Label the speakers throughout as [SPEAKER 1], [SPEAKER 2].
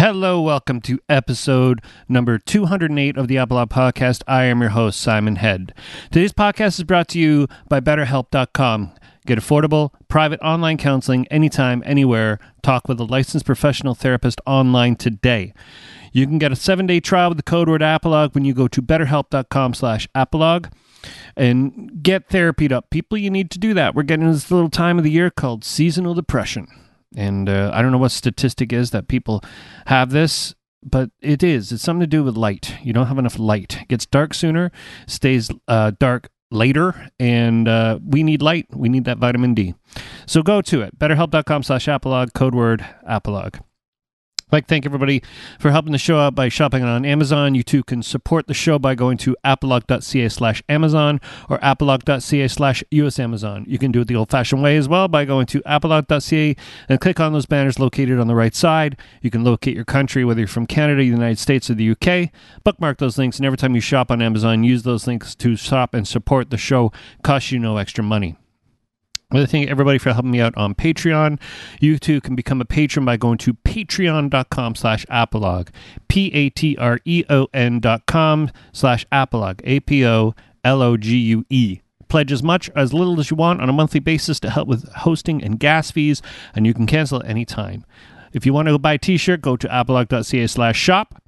[SPEAKER 1] Hello, welcome to episode number 208 of the Apologue Podcast. I am your host, Simon Head. Today's podcast is brought to you by BetterHelp.com. Get affordable, private online counseling anytime, anywhere. Talk with a licensed professional therapist online today. You can get a seven-day trial with the code word Apologue when you go to BetterHelp.com slash Apologue and get therapied up. People, you need to do that. We're getting this little time of the year called seasonal depression. And uh, I don't know what statistic is that people have this, but it is. It's something to do with light. You don't have enough light. It gets dark sooner, stays uh, dark later, and uh, we need light. We need that vitamin D. So go to it. BetterHelp.com slash Apologue, code word Apologue. I'd like to thank everybody for helping the show out by shopping on Amazon. You too can support the show by going to apologue.ca slash Amazon or apologue.ca slash US Amazon. You can do it the old fashioned way as well by going to apologue.ca and click on those banners located on the right side. You can locate your country, whether you're from Canada, the United States, or the UK. Bookmark those links, and every time you shop on Amazon, use those links to shop and support the show. Costs you no extra money. I want to thank everybody for helping me out on Patreon. You too can become a patron by going to patreon.com slash apologue. P-A-T-R-E-O-N dot com slash apologue. A-P-O-L-O-G-U-E. Pledge as much as little as you want on a monthly basis to help with hosting and gas fees, and you can cancel at any time. If you want to buy a t-shirt, go to apologue.ca slash shop.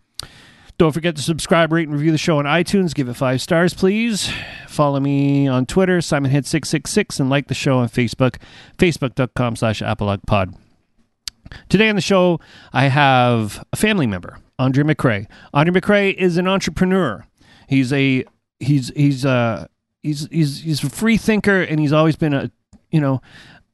[SPEAKER 1] Don't forget to subscribe, rate, and review the show on iTunes. Give it five stars, please. Follow me on Twitter, SimonHit666, and like the show on Facebook, facebook.com slash apologuepod. Today on the show, I have a family member, Andre McRae. Andre McRae is an entrepreneur. He's a he's he's uh he's he's he's a free thinker, and he's always been a you know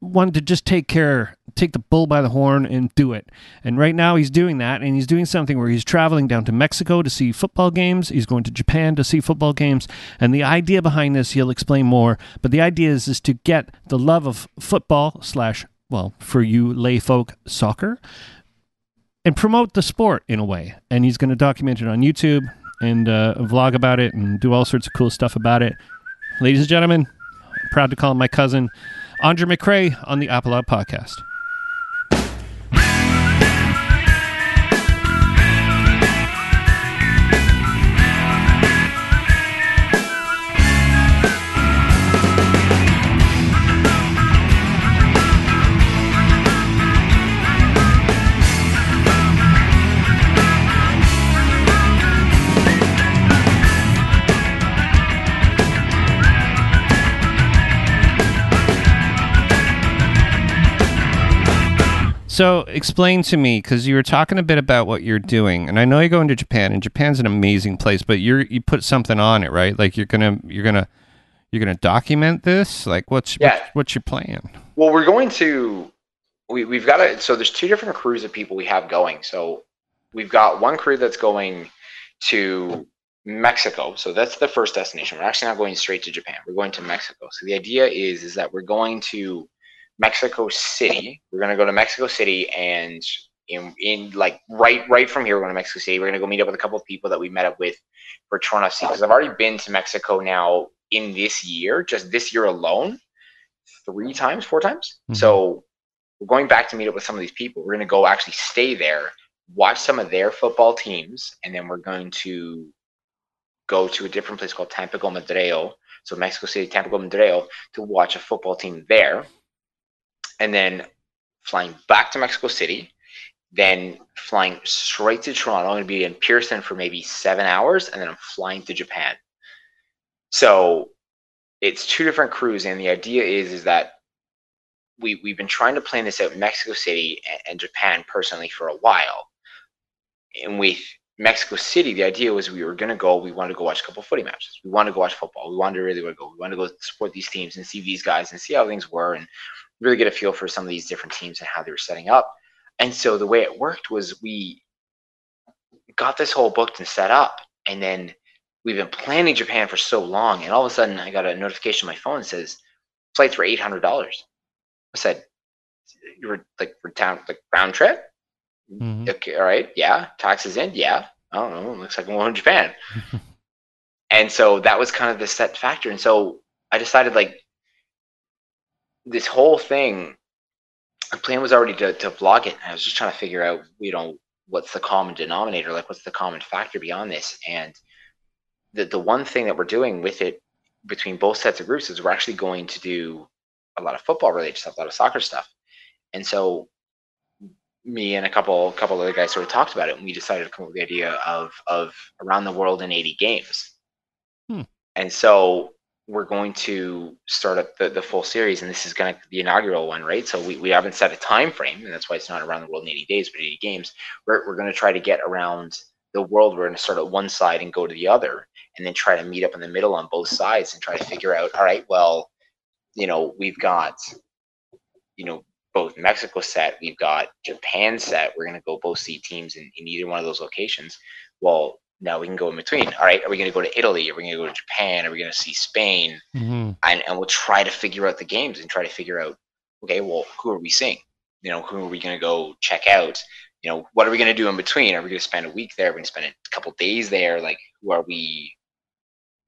[SPEAKER 1] wanted to just take care, take the bull by the horn and do it. And right now he's doing that, and he's doing something where he's traveling down to Mexico to see football games. He's going to Japan to see football games. And the idea behind this, he'll explain more. But the idea is, is to get the love of football slash, well, for you lay folk, soccer, and promote the sport in a way. And he's going to document it on YouTube and uh, vlog about it and do all sorts of cool stuff about it. Ladies and gentlemen, proud to call him my cousin. Andre McRae on the Apologue Podcast. So explain to me because you were talking a bit about what you're doing, and I know you're going to Japan, and Japan's an amazing place, but you're you put something on it, right? Like you're gonna you're gonna you're gonna document this. Like what's
[SPEAKER 2] Yeah.
[SPEAKER 1] what's, what's your plan?
[SPEAKER 2] Well, we're going to. We, we've got it. So there's two different crews of people we have going. So we've got one crew that's going to Mexico. So that's the first destination. We're actually not going straight to Japan. We're going to Mexico. So the idea is is that we're going to Mexico City. We're going to go to Mexico City and in, in like right right from here we're going to Mexico City. We're going to go meet up with a couple of people that we met up with for Toronto FC because I've already been to Mexico now in this year, just this year alone, three times, four times.
[SPEAKER 1] Mhm.
[SPEAKER 2] So we're going back to meet up with some of these people. We're going to go actually stay there, watch some of their football teams, and then we're going to go to a different place called Tampico Madero. So Mexico City, Tampico Madero, to watch a football team there. And then flying back to Mexico City, then flying straight to Toronto. I'm to be in Pearson for maybe seven hours, and then I'm flying to Japan. So it's two different crews, and the idea is is that we we've been trying to plan this out Mexico City and, and Japan personally for a while. And with Mexico City, the idea was we were going to go. We wanted to go watch a couple footy matches. We wanted to go watch football. We wanted to really go. We wanted to go support these teams and see these guys and see how things were and really get a feel for some of these different teams and how they were setting up. And so the way it worked was we got this whole booked and set up, and then we've been planning Japan for so long, and all of a sudden I got a notification on my phone that says flights were eight hundred dollars. I said, "You were like for town like round trip?
[SPEAKER 1] Mhm.
[SPEAKER 2] Okay, all right, yeah. Taxes in, yeah. I don't know. Looks like I'm going to Japan." and so that was kind of the set factor, and so I decided like this whole thing. The plan was already to, to vlog it. and I was just trying to figure out, you know, what's the common denominator? Like, what's the common factor beyond this? And the the one thing that we're doing with it between both sets of groups is we're actually going to do a lot of football related stuff, a lot of soccer stuff. And so me and a couple couple other guys sort of talked about it and we decided to come up with the idea of of around the world in 80 games.
[SPEAKER 1] Hmm.
[SPEAKER 2] And so we're going to start up the, the full series and this is going to be the inaugural one right? So we, we haven't set a time frame and that's why it's not around the world in 80 days but 80 games. We're, we're going to try to get around the world. We're going to start at one side and go to the other and then try to meet up in the middle on both sides and try to figure out all right well you know we've got you know both mexico set we've got japan set we're going to go both see teams in, in either one of those locations. Well now we can go in between. All right, are we going to go to Italy? Are we going to go to Japan? Are we going to see Spain?
[SPEAKER 1] Mm-hmm.
[SPEAKER 2] And, and we'll try to figure out the games and try to figure out, okay, well, who are we seeing? You know, who are we going to go check out? You know, what are we going to do in between? Are we going to spend a week there? Are we going to spend a couple days there? Like, who are we,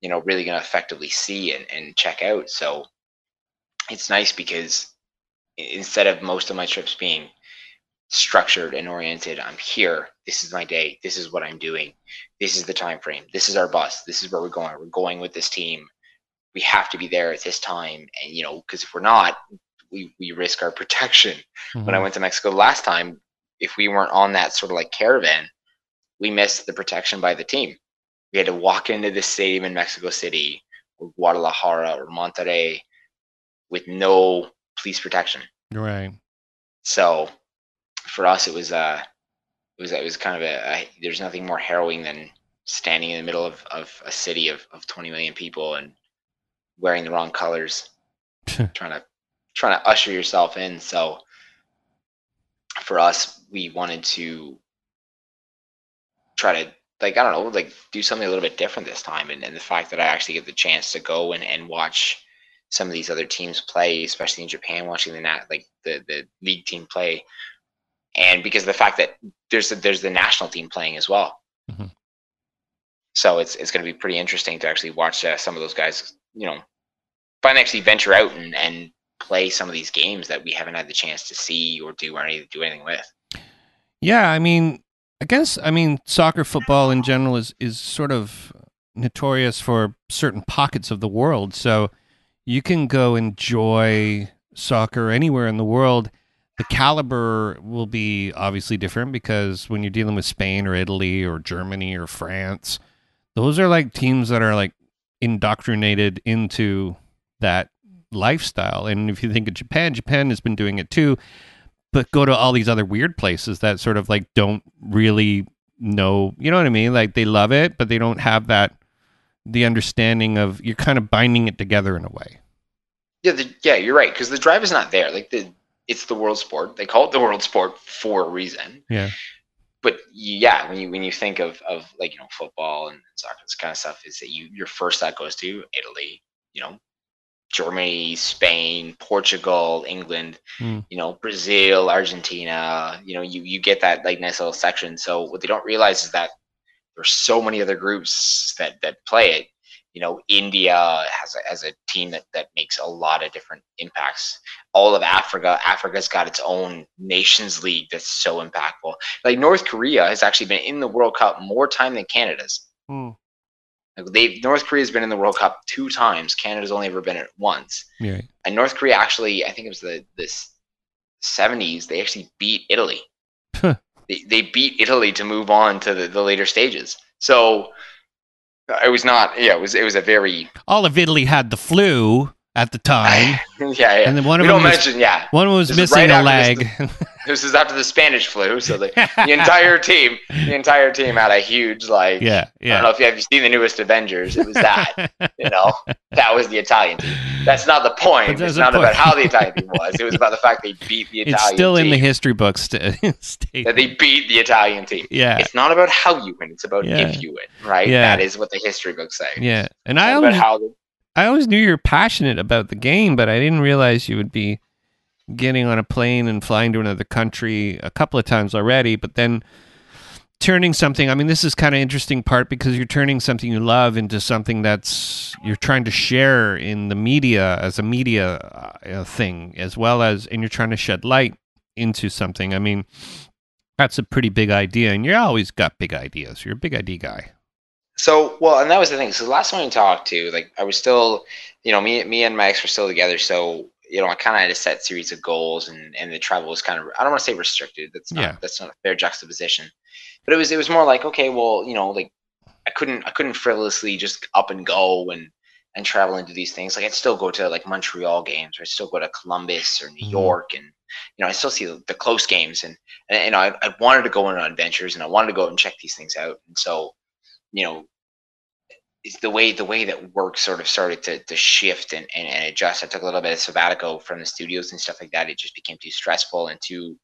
[SPEAKER 2] you know, really going to effectively see and, and check out? So it's nice because instead of most of my trips being structured and oriented, I'm here. This is my day. This is what I'm doing. This is the time frame this is our bus. This is where we're going. We're going with this team. We have to be there at this time. And you know because if we're not we, we risk our protection.
[SPEAKER 1] Mm-hmm.
[SPEAKER 2] when i went to mexico last time if we weren't on that sort of like caravan we missed the protection by the team. We had to walk into the stadium in mexico city or guadalajara or monterrey with no police protection.
[SPEAKER 1] Right.
[SPEAKER 2] So for us it was uh it was it was kind of a, a there's nothing more harrowing than standing in the middle of, of a city of, of 20 million people and wearing the wrong colors trying to trying to usher yourself in. So for us we wanted to try to like i don't know like do something a little bit different this time. And, and the fact that i actually get the chance to go and, and watch some of these other teams play especially in japan watching the nat like the the league team play and because of the fact that there's a, there's the national team playing as well.
[SPEAKER 1] Mhm.
[SPEAKER 2] So it's it's going to be pretty interesting to actually watch uh, some of those guys, you know, finally actually venture out and, and play some of these games that we haven't had the chance to see or do or any, do anything with.
[SPEAKER 1] Yeah, I mean, I guess I mean soccer, football in general is is sort of notorious for certain pockets of the world. So you can go enjoy soccer anywhere in the world. The caliber will be obviously different because when you're dealing with Spain or Italy or Germany or France, those are like teams that are like indoctrinated into that lifestyle. And if you think of Japan, Japan has been doing it too but go to all these other weird places that sort of like don't really know you know what i mean like they love it but they don't have that the understanding of you're kind of binding it together in a way
[SPEAKER 2] Yeah, the, yeah, you're right because the drive is not there. Like the it's the world sport. They call it the world sport for a reason.
[SPEAKER 1] Yeah.
[SPEAKER 2] But yeah, when you when you think of of like you know football and soccer, this kind of stuff, is that you your first thought goes to Italy, you know, Germany, Spain, Portugal, England,
[SPEAKER 1] Mm.
[SPEAKER 2] you know, Brazil, Argentina. You know, you you get that like nice little section. So what they don't realize is that there's so many other groups that that play it. You know, India has a, has a team that that makes a lot of different impacts. All of Africa, Africa's got its own nations league that's so impactful. Like North Korea has actually been in the World Cup more time than Canada's. Hmm. Like they North Korea's been in the World Cup two times. Canada's only ever been it once.
[SPEAKER 1] yeah
[SPEAKER 2] And North Korea actually, I think it was the this seventies, they actually beat Italy. They, they beat Italy to move on to the, the later stages. So it was not yeah, it was it was a very
[SPEAKER 1] all of italy had the flu at the time
[SPEAKER 2] yeah, yeah.
[SPEAKER 1] and then one of
[SPEAKER 2] we
[SPEAKER 1] them
[SPEAKER 2] don't
[SPEAKER 1] was,
[SPEAKER 2] mention yeah.
[SPEAKER 1] one was
[SPEAKER 2] This
[SPEAKER 1] missing
[SPEAKER 2] right
[SPEAKER 1] a leg
[SPEAKER 2] This is after the Spanish flu, so the, the entire team the entire team had a huge like
[SPEAKER 1] yeah yeah.
[SPEAKER 2] I don't know if you have seen the newest Avengers, it was that. you know, that was the Italian team. That's not the point. It's not
[SPEAKER 1] point.
[SPEAKER 2] about how the Italian team was. It was about the fact they beat the Italian
[SPEAKER 1] it's still in the history books to
[SPEAKER 2] that they beat the Italian team.
[SPEAKER 1] yeah
[SPEAKER 2] It's not about how you win; it's about
[SPEAKER 1] Yeah.
[SPEAKER 2] if you win, right?
[SPEAKER 1] Yeah.
[SPEAKER 2] That is what the history books say.
[SPEAKER 1] yeah and
[SPEAKER 2] It's
[SPEAKER 1] i always I always knew you were passionate about the game, but I didn't realize you would be getting on a plane and flying to another country a couple of times already, but then turning something I mean this is kind of interesting part because you're turning something you love into something that's you're trying to share in the media as a media uh, thing as well as and you're trying to shed light into something. I mean That's a pretty big idea, and you're always got big ideas. You're a big idea guy.
[SPEAKER 2] So well, and that was the thing. So the last time we talked to, like, I was still, you know, me, me and my ex were still together. So you know, I kind of had a set series of goals, and and the travel was kind of, I don't want to say restricted. That's not,
[SPEAKER 1] Yeah.
[SPEAKER 2] that's not a fair juxtaposition. But it was, it was more like, okay, well, you know, like, I couldn't, I couldn't frivolously just up and go and and travel into these things. Like, I'd still go to like Montreal games, or I'd still go to Columbus or New
[SPEAKER 1] Mhm.
[SPEAKER 2] York, and you know, I still see the, the close games, and and you know, I, I wanted to go on adventures, and I wanted to go out and check these things out, and so, you know, the way the way that work sort of started to, to shift and, and, and adjust. I took a little bit of sabbatical from the studios and stuff like that. It just became too stressful and too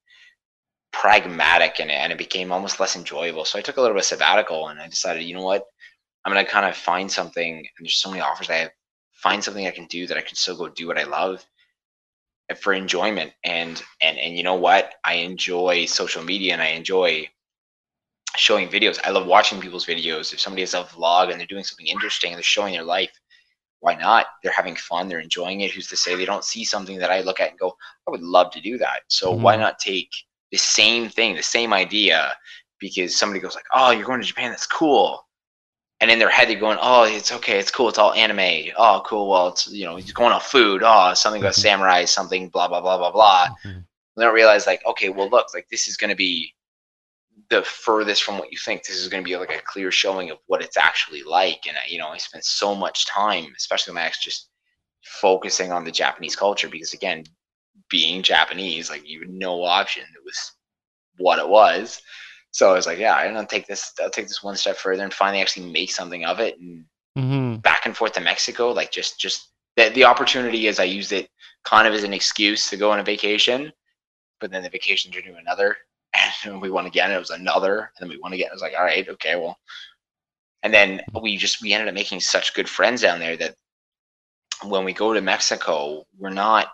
[SPEAKER 2] pragmatic and, and it became almost less enjoyable. So I took a little bit of sabbatical and I decided, you know what? I'm gonna kind of find something and there's so many offers I have find something I can do that I can still go do what I love for enjoyment and and and you know what? I enjoy social media and I enjoy showing videos. I love watching people's videos. If somebody has a vlog and they're doing something interesting and they're showing their life, why not? They're having fun, they're enjoying it. Who's to say they don't see something that I look at and go, I would love to do that. So why
[SPEAKER 1] Mhm.
[SPEAKER 2] not take the same thing, the same idea, because somebody goes like, Oh, you're going to Japan, that's cool. And in their head they're going, Oh, it's okay, it's cool, it's all anime. Oh, cool, well it's you know, it's going on food, oh something about
[SPEAKER 1] Mhm.
[SPEAKER 2] samurai, something blah blah blah blah blah
[SPEAKER 1] Mhm.
[SPEAKER 2] they don't realize like okay well look like this is going to be the furthest from what you think. This is going to be like a clear showing of what it's actually like. And I, you know i spent so much time especially ex just focusing on the japanese culture because again being japanese like you had no option. It was what it was. So i was like yeah i'm gonna take this i'll take this one step further and finally actually make something of it. And
[SPEAKER 1] Mhm.
[SPEAKER 2] back and forth to Mexico, like just just the the opportunity is I used it kind of as an excuse to go on a vacation, but then the vacation turned into another, and we won again. It was another, and then we won again. I was like, all right, okay, well, and then we just we ended up making such good friends down there that when we go to Mexico, we're not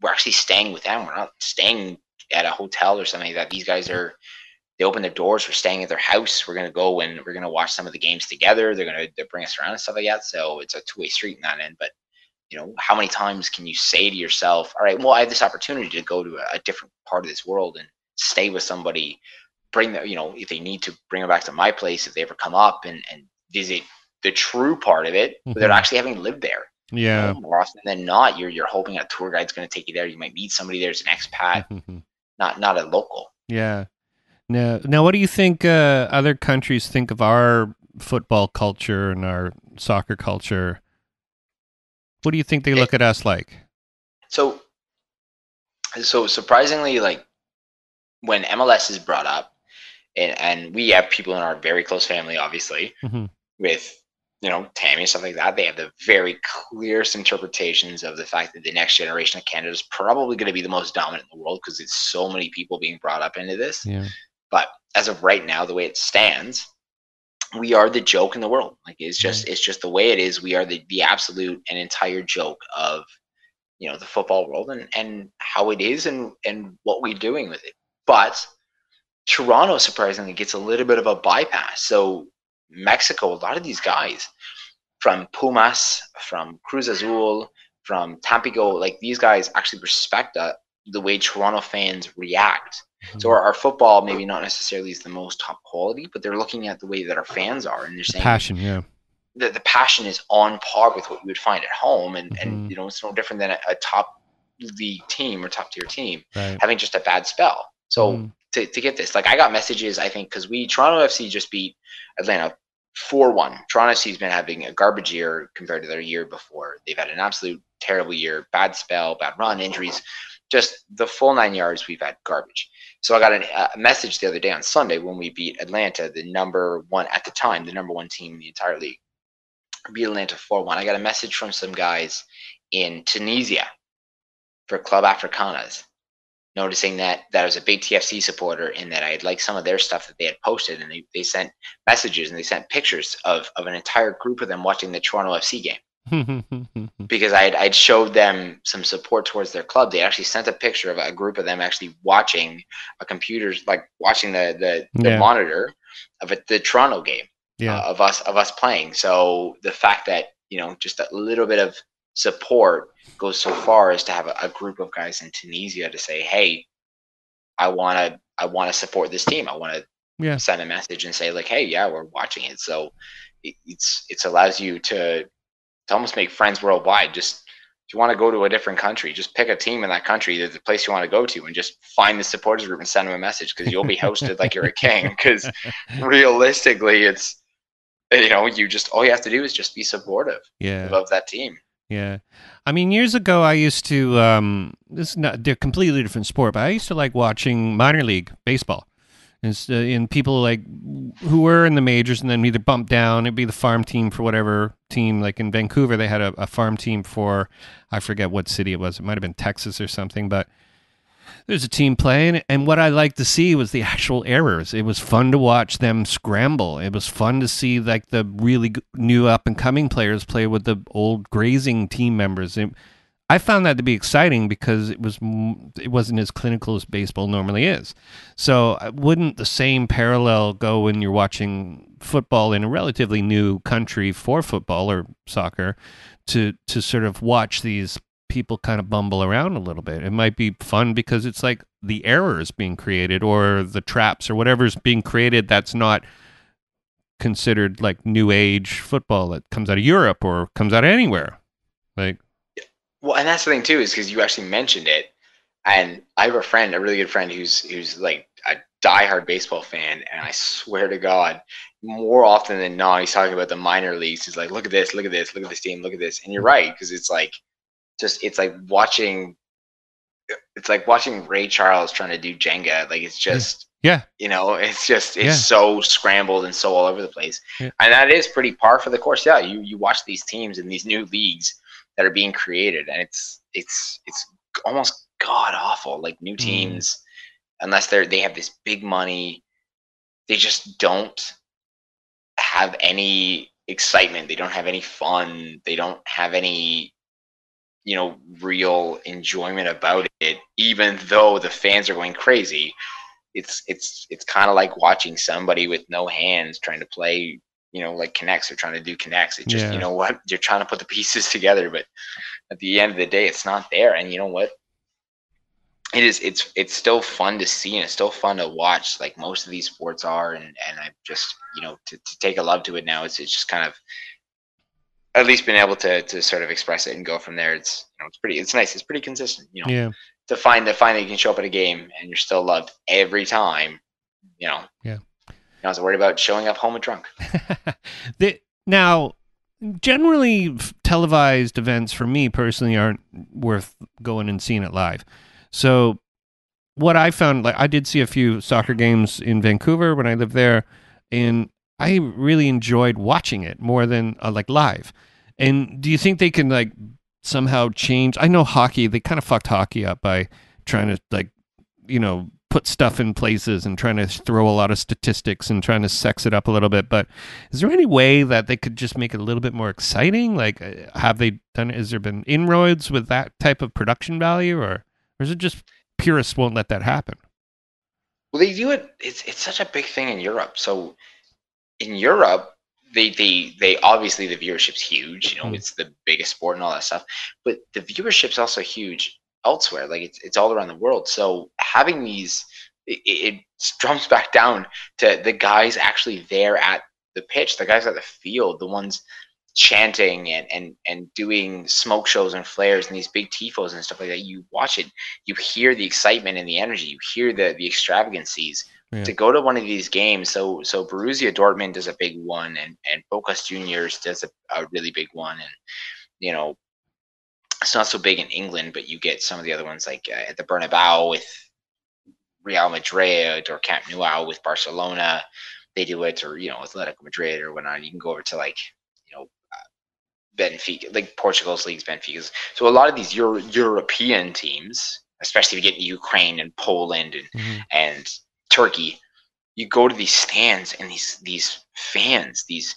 [SPEAKER 2] we're actually staying with them. We're not staying at a hotel or something like that. These guys are they open their doors. We're staying at their house. We're gonna go and we're gonna watch some of the games together. They're gonna they bring us around and stuff like that. So it's a two way street in that end. But you know, how many times can you say to yourself, "All right, well, I have this opportunity to go to a, a different part of this world and stay with somebody, bring them, you know, if they need to bring them back to my place, if they ever come up and and visit the true part of it without
[SPEAKER 1] Mhm.
[SPEAKER 2] actually having lived there. You
[SPEAKER 1] Yeah.
[SPEAKER 2] know, more often than not, you're you're hoping a tour guide's going to take you there. You might meet somebody there as an expat,
[SPEAKER 1] Mhm.
[SPEAKER 2] not not a local.
[SPEAKER 1] Yeah. Now, now, what do you think uh, other countries think of our football culture and our soccer culture? What do you think they look at us like?
[SPEAKER 2] So, so surprisingly, like when MLS is brought up, and and we have people in our very close family, obviously,
[SPEAKER 1] Mhm.
[SPEAKER 2] with you know Tammy and stuff like that. They have the very clearest interpretations of the fact that the next generation of Canada is probably going to be the most dominant in the world because it's so many people being brought up into this.
[SPEAKER 1] Yeah.
[SPEAKER 2] But as of right now, the way it stands, we are the joke in the world. Like it's just it's just the way it is. We are the the absolute and entire joke of you know the football world and and how it is and and what we're doing with it. But Toronto surprisingly gets a little bit of a bypass. So Mexico, a lot of these guys from Pumas, from Cruz Azul, from Tampico, like these guys actually respect the way Toronto fans react. So our, our football maybe not necessarily is the most top quality, but they're looking at the way that our fans are and they're saying
[SPEAKER 1] Passion. Yeah.
[SPEAKER 2] that the passion is on par with what you would find at home, and
[SPEAKER 1] Mhm.
[SPEAKER 2] and you know it's no different than a, a top league team or top tier team
[SPEAKER 1] Right.
[SPEAKER 2] having just a bad spell. So
[SPEAKER 1] Mhm.
[SPEAKER 2] to, to get this, like I got messages, I think because we Toronto FC just beat Atlanta four one. Toronto FC's been having a garbage year compared to their year before. They've had an absolute terrible year, bad spell, bad run, injuries, just the full nine yards. We've had garbage. So I got an, a message the other day on Sunday when we beat Atlanta, the number one at the time, the number one team in the entire league. Beat Atlanta four one. I got a message from some guys in Tunisia for Club Africanas noticing that that I was a big TFC supporter and that I had liked some of their stuff that they had posted and they, they sent messages and they sent pictures of, of an entire group of them watching the Toronto FC game because I had I'd showed them some support towards their club. They actually sent a picture of a group of them actually watching a computer's like watching the the, the
[SPEAKER 1] Yeah.
[SPEAKER 2] monitor of it, the Toronto game
[SPEAKER 1] yeah.
[SPEAKER 2] uh, of us of us playing. So the fact that you know just a little bit of support goes so far as to have a, a group of guys in Tunisia to say, "Hey, I want to I want to support this team. I want to
[SPEAKER 1] Yeah.
[SPEAKER 2] send a message and say like, hey, yeah, we're watching it. So it, it's it's allows you to to almost make friends worldwide. Just if you want to go to a different country, just pick a team in that country, the, the place you want to go to, and just find the supporters group and send them a message because you'll be hosted like you're a king. Because realistically, it's you know you just all you have to do is just be supportive
[SPEAKER 1] Yeah.
[SPEAKER 2] of that team.
[SPEAKER 1] Yeah. I mean, years ago, I used to, um, this is not, they're completely different sport, but I used to like watching minor league baseball. And, uh, and people like who were in the majors and then either bumped down, it'd be the farm team for whatever team. Like in Vancouver, they had a, a farm team for, I forget what city it was. It might have been Texas or something, but there's a team playing. And what I liked to see was the actual errors. It was fun to watch them scramble. It was fun to see like the really new up and coming players play with the old grazing team members. It, I found that to be exciting because it was it wasn't as clinical as baseball normally is. So uh, wouldn't the same parallel go when you're watching football in a relatively new country for football or soccer to to sort of watch these people kind of bumble around a little bit. It might be fun because it's like the errors being created or the traps or whatever's being created that's not considered like new age football that comes out of Europe or comes out of anywhere. Like
[SPEAKER 2] Well, and that's the thing too, is because you actually mentioned it, and I have a friend, a really good friend, who's who's like a diehard baseball fan, and I swear to God, more often than not, he's talking about the minor leagues. He's like, "Look at this, look at this, look at this team, look at this," and you're right, because it's like, just it's like watching, it's like watching Ray Charles trying to do Jenga. Like it's just,
[SPEAKER 1] Yeah.
[SPEAKER 2] you know, it's just it's
[SPEAKER 1] Yeah.
[SPEAKER 2] so scrambled and so all over the place,
[SPEAKER 1] Yeah.
[SPEAKER 2] and that is pretty par for the course. Yeah, you you watch these teams and these new leagues that are being created and it's it's it's almost god awful like new
[SPEAKER 1] Mm.
[SPEAKER 2] teams unless they're they have this big money they just don't have any excitement they don't have any fun they don't have any you know real enjoyment about it even though the fans are going crazy. It's it's it's kind of like watching somebody with no hands trying to play you know like connects or trying to do connects it just
[SPEAKER 1] Yeah.
[SPEAKER 2] you know what? You're trying to put the pieces together but at the end of the day it's not there. And you know what? It is it's it's still fun to see and it's still fun to watch like most of these sports are. And and i've just you know to, to take a love to it now it's it's just kind of at least been able to to sort of express it and go from there it's you know it's pretty it's nice it's pretty consistent you know
[SPEAKER 1] yeah.
[SPEAKER 2] to find to find that you can show up at a game and you're still loved every time you know
[SPEAKER 1] Yeah.
[SPEAKER 2] I was worried about showing up home and drunk.
[SPEAKER 1] the, now, generally, televised events for me personally aren't worth going and seeing it live. So, what I found, like, I did see a few soccer games in Vancouver when I lived there, and I really enjoyed watching it more than uh, like live. And do you think they can like somehow change? I know hockey; they kind of fucked hockey up by trying to like, you know, put stuff in places and trying to throw a lot of statistics and trying to sex it up a little bit. But is there any way that they could just make it a little bit more exciting? Like, uh, have they done? Has there been inroads with that type of production value, or, or is it just purists won't let that happen?
[SPEAKER 2] Well, they do it. It's it's such a big thing in Europe. So in Europe, they they they obviously the viewership's huge. You know,
[SPEAKER 1] Mhm.
[SPEAKER 2] it's the biggest sport and all that stuff. But the viewership's also huge elsewhere. Like it's it's all around the world. So having these, it, it drums back down to the guys actually there at the pitch, the guys at the field, the ones chanting and and and doing smoke shows and flares and these big tifos and stuff like that. You watch it, you hear the excitement and the energy. You hear the the extravagancies
[SPEAKER 1] Yeah.
[SPEAKER 2] to go to one of these games. So so Borussia Dortmund does a big one, and and Bocas Juniors does a, a really big one, and you know it's not so big in England, but you get some of the other ones like uh, at the Bernabeu with Real Madrid or Camp Nou with Barcelona. They do it, or you know Atletico Madrid or whatnot. You can go over to like you know uh, Benfica, like Portugal's leagues, Benfica's. So a lot of these Euro- European teams, especially if you get Ukraine and Poland and
[SPEAKER 1] Mhm.
[SPEAKER 2] and Turkey, you go to these stands and these these fans, these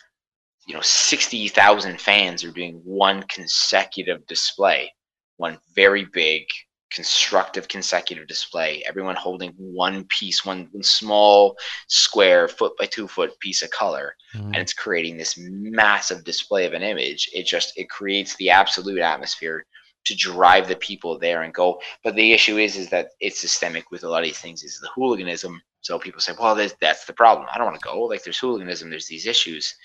[SPEAKER 2] you know sixty thousand fans are doing one consecutive display, one very big constructive consecutive display. Everyone holding one piece, one, one small square foot by two foot piece of color,
[SPEAKER 1] Mhm.
[SPEAKER 2] and it's creating this massive display of an image. It just it creates the absolute atmosphere to drive the people there and go. But the issue is, is that it's systemic with a lot of these things. Is the hooliganism. So people say, well, that's the problem. I don't want to go. Like there's hooliganism. There's these issues.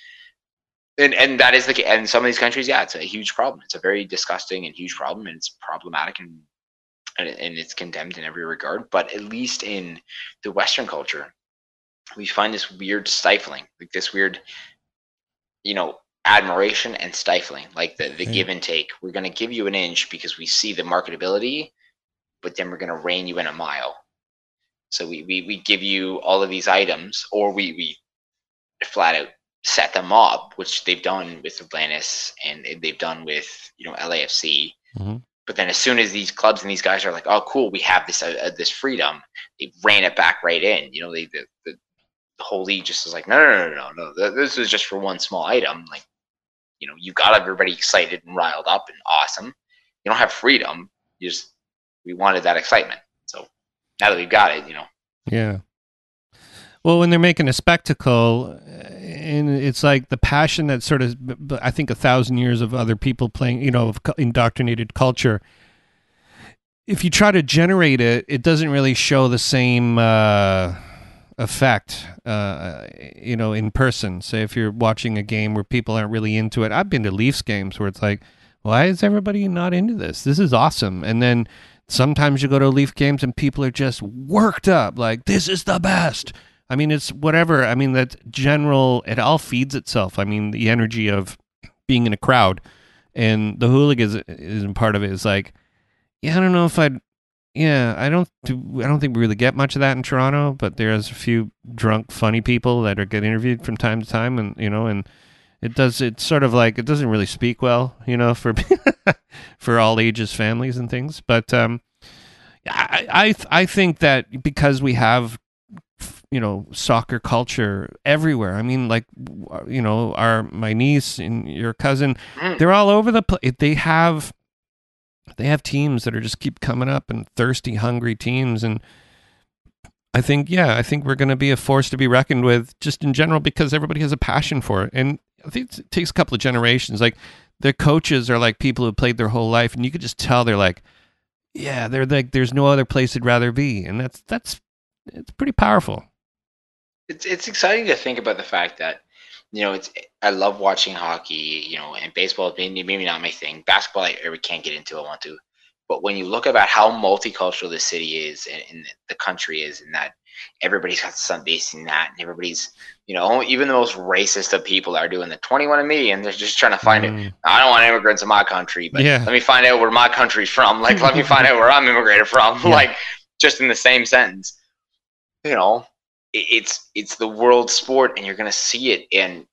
[SPEAKER 2] And, and that is the and some of these countries, yeah, it's a huge problem. It's a very disgusting and huge problem, and it's problematic and and, and it's condemned in every regard. But at least in the Western culture, we find this weird stifling, like this weird, you know, admiration and stifling, like the, the mm. give and take. We're going to give you an inch because we see the marketability, but then we're going to rein you in a mile. So we, we, we give you all of these items, or we, we flat out set them up, which they've done with Atlantis and they've done with, you know, LAFC. Mm-hmm. But then as soon as these clubs and these guys are like, oh, cool, we have this uh, uh, this freedom, they ran it back right in. You know, they, the, the, the whole league just was like, no, no, no, no, no, this is just for one small item. Like, you know, you got everybody excited and riled up and awesome. You don't have freedom. You just, we wanted that excitement. So now that we've got it, you know.
[SPEAKER 1] Yeah. Well, when they're making a spectacle, and it's like the passion that sort of, I think, a thousand years of other people playing, you know, of indoctrinated culture. If you try to generate it, it doesn't really show the same uh, effect, uh, you know, in person. Say if you're watching a game where people aren't really into it. I've been to Leafs games where it's like, why is everybody not into this? This is awesome. And then sometimes you go to Leaf games and people are just worked up, like this is the best I mean, it's whatever. I mean, that general, it all feeds itself. I mean, the energy of being in a crowd and the hooligan isn't part of it. Is like, yeah, I don't know if I'd, yeah, I don't do, I don't think we really get much of that in Toronto, but there's a few drunk, funny people that are get interviewed from time to time, and you know, and it does, it's sort of like it doesn't really speak well, you know, for for all ages, families, and things. But um, I I I think that because we have you know soccer culture everywhere. I mean, like you know, our my niece and your cousin, mm. they're all over the place. They have they have teams that are just keep coming up and thirsty, hungry teams, and I think yeah, I think we're going to be a force to be reckoned with just in general because everybody has a passion for it, and I think it takes a couple of generations. Like their coaches are like people who played their whole life, and you could just tell they're like, yeah, they're like, there's no other place they'd rather be, and that's that's it's pretty powerful.
[SPEAKER 2] It's it's exciting to think about the fact that you know it's I love watching hockey, you know, and baseball is maybe, maybe not my thing. Basketball I, I can't get into. I want to, but when you look about how multicultural the city is and, and the country is, and that everybody's got some base in that, and everybody's you know even the most racist of people are doing the 21 and me, and they're just trying to find mm. it. I don't want immigrants in my country, but yeah. let me find out where my country's from. Like let me find out where I'm immigrated from. Yeah. Like just in the same sentence, you know it's it's the world sport and you're going to see it. And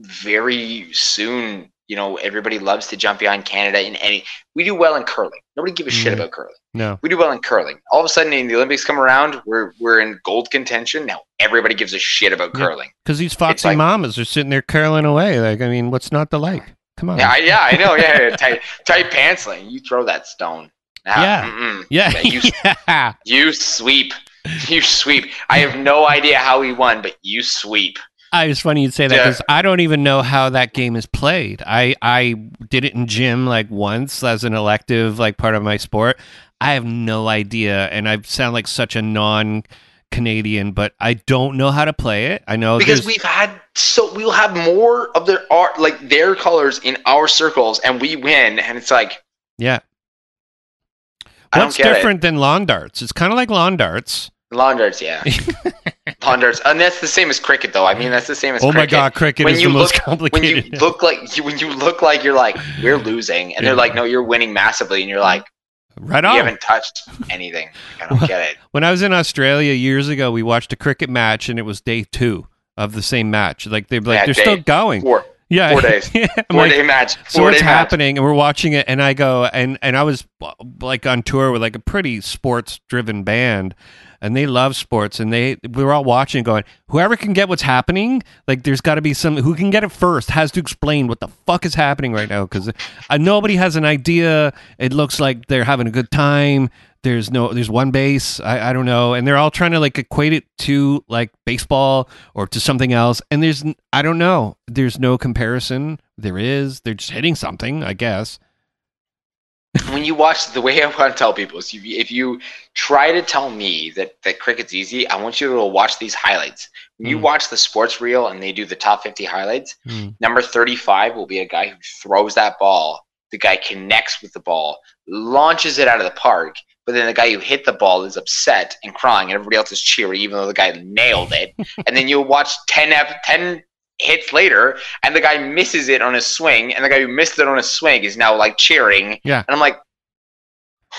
[SPEAKER 2] very soon you know everybody loves to jump behind canada in any we do well in curling. Nobody gives a shit mm-hmm. about curling.
[SPEAKER 1] No.
[SPEAKER 2] We do well in curling. All of a sudden in the olympics come around we're we're in gold contention. Now everybody gives a shit about curling.
[SPEAKER 1] because these foxy like, mamas are sitting there curling away like i mean what's not to like? Come on.
[SPEAKER 2] Yeah yeah i know. Yeah, yeah tight, tight pants like you throw that stone.
[SPEAKER 1] Ah, yeah. yeah yeah
[SPEAKER 2] you, yeah. you sweep you sweep. I have no idea how he won, but you sweep.
[SPEAKER 1] I was funny you'd say that because yeah. I don't even know how that game is played. I I did it in gym like once as an elective, like part of my sport. I have no idea, and I sound like such a non Canadian, but I don't know how to play it. I know
[SPEAKER 2] because we've had so we'll have more of their art, like their colors in our circles, and we win, and it's like
[SPEAKER 1] yeah. What's different it. than lawn darts? It's kind of like lawn darts
[SPEAKER 2] Lawn darts, yeah. lawn darts, and that's the same as cricket, though. I mean, that's the same as.
[SPEAKER 1] Oh
[SPEAKER 2] cricket.
[SPEAKER 1] my god, cricket when is the most complicated.
[SPEAKER 2] When you look like you, when you look like you're like we're losing, and yeah. they're like, no, you're winning massively, and you're like,
[SPEAKER 1] right on.
[SPEAKER 2] You haven't touched anything. I don't get it.
[SPEAKER 1] When I was in Australia years ago, we watched a cricket match, and it was day two of the same match. Like they're like yeah, they're still going.
[SPEAKER 2] Four. Yeah, four days. yeah, four like, day match. Four
[SPEAKER 1] so what's
[SPEAKER 2] match.
[SPEAKER 1] happening? And we're watching it, and I go, and and I was like on tour with like a pretty sports driven band, and they love sports and they we were all watching going whoever can get what's happening like there's got to be some who can get it first has to explain what the fuck is happening right now because uh, nobody has an idea it looks like they're having a good time there's no there's one base I, I don't know and they're all trying to like equate it to like baseball or to something else and there's i don't know there's no comparison there is they're just hitting something i guess
[SPEAKER 2] when you watch the way I want to tell people is if you, if you try to tell me that that cricket's easy, I want you to watch these highlights. When you
[SPEAKER 1] Mm.
[SPEAKER 2] watch the sports reel and they do the top 50 highlights,
[SPEAKER 1] Mm.
[SPEAKER 2] number 35 will be a guy who throws that ball. The guy connects with the ball, launches it out of the park, but then the guy who hit the ball is upset and crying, and everybody else is cheering, even though the guy nailed it. and then you'll watch 10, ep- 10 hits later, and the guy misses it on a swing, and the guy who missed it on a swing is now like cheering.
[SPEAKER 1] Yeah.
[SPEAKER 2] And I'm like,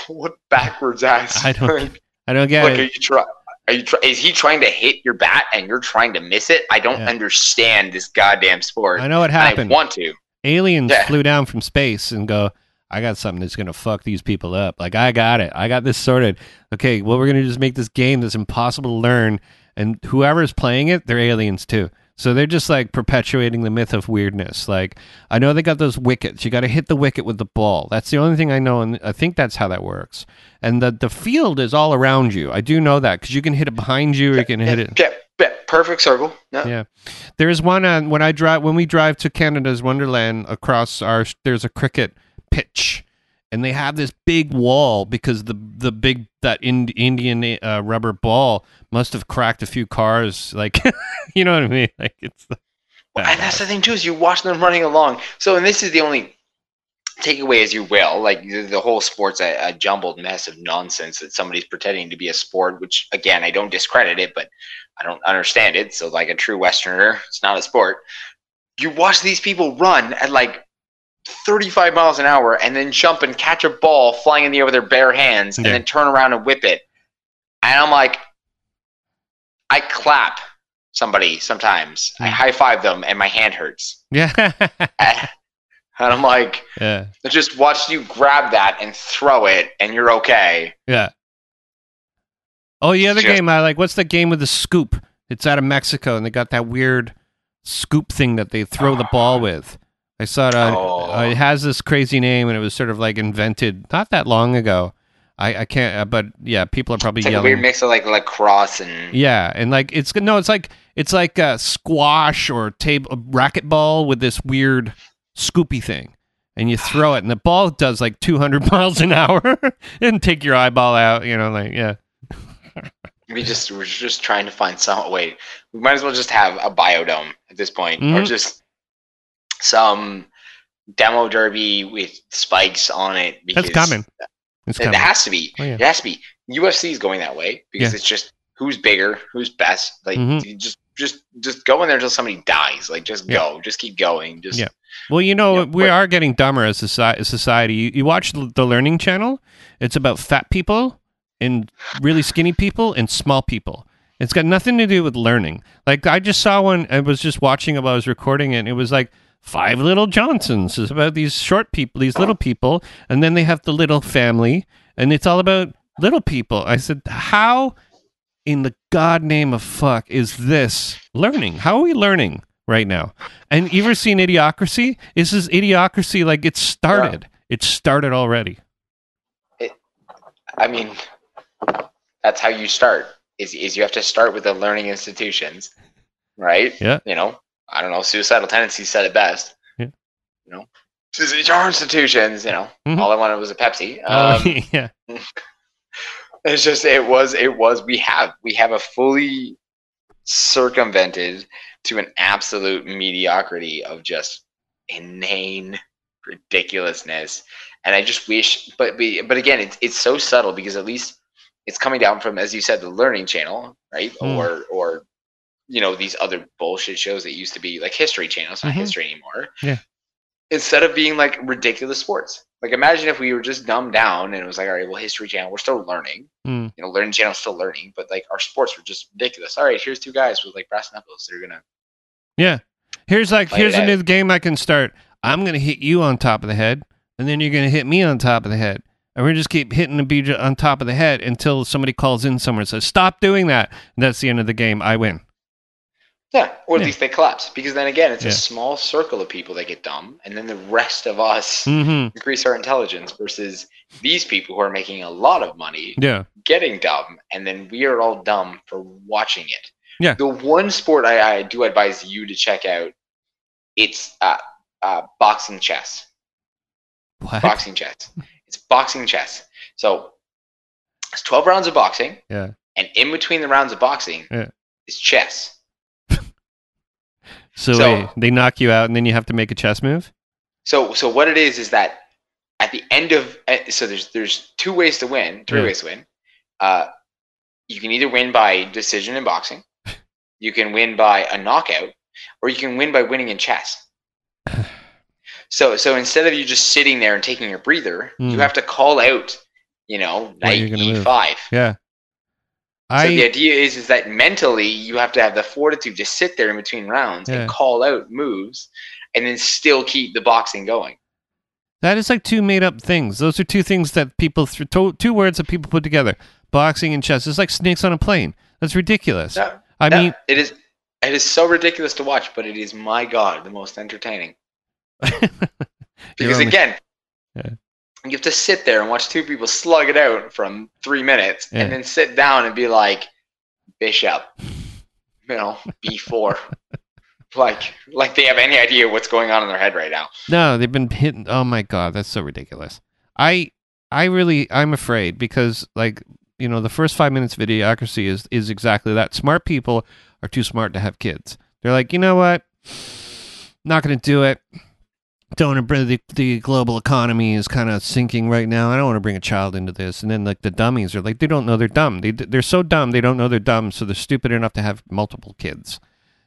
[SPEAKER 2] what backwards ass?
[SPEAKER 1] I don't I don't get
[SPEAKER 2] Look, are you try? Are you try- is he trying to hit your bat and you're trying to miss it? I don't
[SPEAKER 1] Yeah.
[SPEAKER 2] understand this goddamn sport.
[SPEAKER 1] I know what
[SPEAKER 2] and I want to.
[SPEAKER 1] Aliens
[SPEAKER 2] Yeah.
[SPEAKER 1] flew down from space and go, I got something that's gonna fuck these people up. Like I got it. I got this sorted. Okay, well we're gonna just make this game that's impossible to learn, and whoever's playing it, they're aliens too. So they're just like perpetuating the myth of weirdness. Like I know they got those wickets. You got to hit the wicket with the ball. That's the only thing I know, and I think that's how that works. And the the field is all around you. I do know that because you can hit it behind you, or you can hit it.
[SPEAKER 2] Yeah, yeah, perfect circle. No.
[SPEAKER 1] Yeah. There's one uh, when I drive when we drive to Canada's Wonderland across our there's a cricket pitch and they have this big wall because the the big that Ind- Indian uh, rubber ball must have cracked a few cars like you know what I mean like it's the,
[SPEAKER 2] And that's the thing too is you watch them running along. So, and this is the only takeaway, as you will, like the, the whole sport's a, a jumbled mess of nonsense that somebody's pretending to be a sport. Which, again, I don't discredit it, but I don't understand it. So, like a true Westerner, it's not a sport. You watch these people run at like 35 miles an hour and then jump and catch a ball flying in the air with their bare hands and then turn around and whip it. And I'm like, I clap somebody sometimes. I
[SPEAKER 1] Mm.
[SPEAKER 2] high five them and my hand hurts.
[SPEAKER 1] yeah
[SPEAKER 2] and I'm like,
[SPEAKER 1] yeah
[SPEAKER 2] I just watched you grab that and throw it and you're okay.
[SPEAKER 1] yeah oh the other
[SPEAKER 2] Just-
[SPEAKER 1] game I like what's the game with the scoop it's out of Mexico and they got that weird scoop thing that they throw the ball with I saw it on
[SPEAKER 2] Oh.
[SPEAKER 1] Uh, it has this crazy name, and it was sort of like invented not that long ago. I, I can't, uh, but yeah, people are probably
[SPEAKER 2] It's like a
[SPEAKER 1] yelling.
[SPEAKER 2] weird mix of like lacrosse and
[SPEAKER 1] yeah, and like it's no, it's like it's like a squash or table racquetball with this weird scoopy thing, and you throw it, and the ball does like 200 miles an hour, and take your eyeball out. You know, like yeah,
[SPEAKER 2] we just we're just trying to find some way. We might as well just have a biodome at this point, or
[SPEAKER 1] Mhm.
[SPEAKER 2] just some demo derby with spikes on it. Because
[SPEAKER 1] that's coming. It's
[SPEAKER 2] It has to be.
[SPEAKER 1] Oh, yeah.
[SPEAKER 2] It has to be. UFC is going that way because
[SPEAKER 1] Yeah.
[SPEAKER 2] it's just who's bigger, who's best. Like
[SPEAKER 1] Mhm.
[SPEAKER 2] just just just go in there until somebody dies. Like just
[SPEAKER 1] Yeah.
[SPEAKER 2] go, just keep going. Just
[SPEAKER 1] Yeah. Well, you know,
[SPEAKER 2] Yeah,
[SPEAKER 1] we
[SPEAKER 2] but-
[SPEAKER 1] are getting dumber as a society. You, you watch the the Learning Channel; it's about fat people and really skinny people and small people. It's got nothing to do with learning. Like I just saw one. I was just watching it while I was recording it. And it was like five little Johnsons. is about these short people, these little people, and then they have the little family, and it's all about little people. I said, how in the god name of fuck is this learning? How are we learning right now? And you ever seen Idiocracy? Is this is Idiocracy like it started. It started already.
[SPEAKER 2] It, I mean, that's how you start. Is is you have to start with the learning institutions, right?
[SPEAKER 1] Yeah.
[SPEAKER 2] You know, I don't know. Suicidal tendencies said it best.
[SPEAKER 1] Yeah.
[SPEAKER 2] You know, these are institutions. You know,
[SPEAKER 1] Mhm.
[SPEAKER 2] all I wanted was a Pepsi.
[SPEAKER 1] Uh,
[SPEAKER 2] Um,
[SPEAKER 1] yeah.
[SPEAKER 2] it's just it was it was we have we have a fully circumvented to an absolute mediocrity of just inane ridiculousness and i just wish but but, but again it's, it's so subtle because at least it's coming down from as you said the learning channel right
[SPEAKER 1] Mm.
[SPEAKER 2] or or you know these other bullshit shows that used to be like history Channel. It's not
[SPEAKER 1] Mhm.
[SPEAKER 2] history anymore
[SPEAKER 1] Yeah.
[SPEAKER 2] instead of being like ridiculous sports like imagine if we were just dumbed down and it was like all right well history channel we're still learning
[SPEAKER 1] Mm.
[SPEAKER 2] you know, learning channel still learning, but like our sports were just ridiculous. All right, here's two guys with like brass knuckles. They're gonna
[SPEAKER 1] Yeah. Here's like here's a new game I can start. I'm gonna hit you on top of the head, and then you're gonna hit me on top of the head. And we're just keep hitting the beat on top of the head until somebody calls in somewhere and says, Stop doing that. And that's the end of the game. I win.
[SPEAKER 2] Yeah, or at
[SPEAKER 1] Yeah.
[SPEAKER 2] least they collapse because then again, it's
[SPEAKER 1] Yeah.
[SPEAKER 2] a small circle of people that get dumb, and then the rest of us
[SPEAKER 1] Mm-hmm.
[SPEAKER 2] increase our intelligence versus these people who are making a lot of money
[SPEAKER 1] Yeah.
[SPEAKER 2] getting dumb, and then we are all dumb for watching it.
[SPEAKER 1] Yeah.
[SPEAKER 2] The one sport I, I do advise you to check out, it's uh, uh, boxing chess.
[SPEAKER 1] What?
[SPEAKER 2] boxing chess. It's boxing chess. So it's 12 rounds of boxing.
[SPEAKER 1] Yeah.
[SPEAKER 2] And in between the rounds of boxing
[SPEAKER 1] Yeah.
[SPEAKER 2] is chess.
[SPEAKER 1] So,
[SPEAKER 2] So-
[SPEAKER 1] wait, they knock you out, and then you have to make a chess move.
[SPEAKER 2] So so what it is is that at the end of eh, so there's there's two ways to win, three
[SPEAKER 1] Yeah.
[SPEAKER 2] ways to win. Uh, you can either win by decision in boxing, you can win by a knockout, or you can win by winning in chess. So so instead of you just sitting there and taking your breather,
[SPEAKER 1] Hmm.
[SPEAKER 2] you have to call out, you know, knight
[SPEAKER 1] you're gonna move.
[SPEAKER 2] e5.
[SPEAKER 1] Yeah.
[SPEAKER 2] So the idea is is that mentally you have to have the fortitude to sit there in between rounds
[SPEAKER 1] Yeah.
[SPEAKER 2] and call out moves, and then still keep the boxing going.
[SPEAKER 1] that is like two made up things. Those are two things that people th- to- two words that people put together. Boxing and chess. It's like snakes on a plane. That's ridiculous.
[SPEAKER 2] No,
[SPEAKER 1] I
[SPEAKER 2] no,
[SPEAKER 1] mean,
[SPEAKER 2] it is it is so ridiculous to watch, but it is my god the most entertaining. Because
[SPEAKER 1] only-
[SPEAKER 2] again,
[SPEAKER 1] Yeah.
[SPEAKER 2] You have to sit there and watch two people slug it out from three minutes,
[SPEAKER 1] Yeah.
[SPEAKER 2] and then sit down and be like, Bishop, you know, B four. like like they have any idea what's going on in their head right now.
[SPEAKER 1] No, they've been hitting. Oh my god, that's so ridiculous. I I really I'm afraid because like you know the first five minutes of idiocracy is is exactly that. Smart people are too smart to have kids. They're like, you know what? Not going to do it. Don't bring the the global economy is kind of sinking right now. I don't want to bring a child into this. And then like the dummies are like they don't know they're dumb. They they're so dumb they don't know they're dumb. So they're stupid enough to have multiple kids.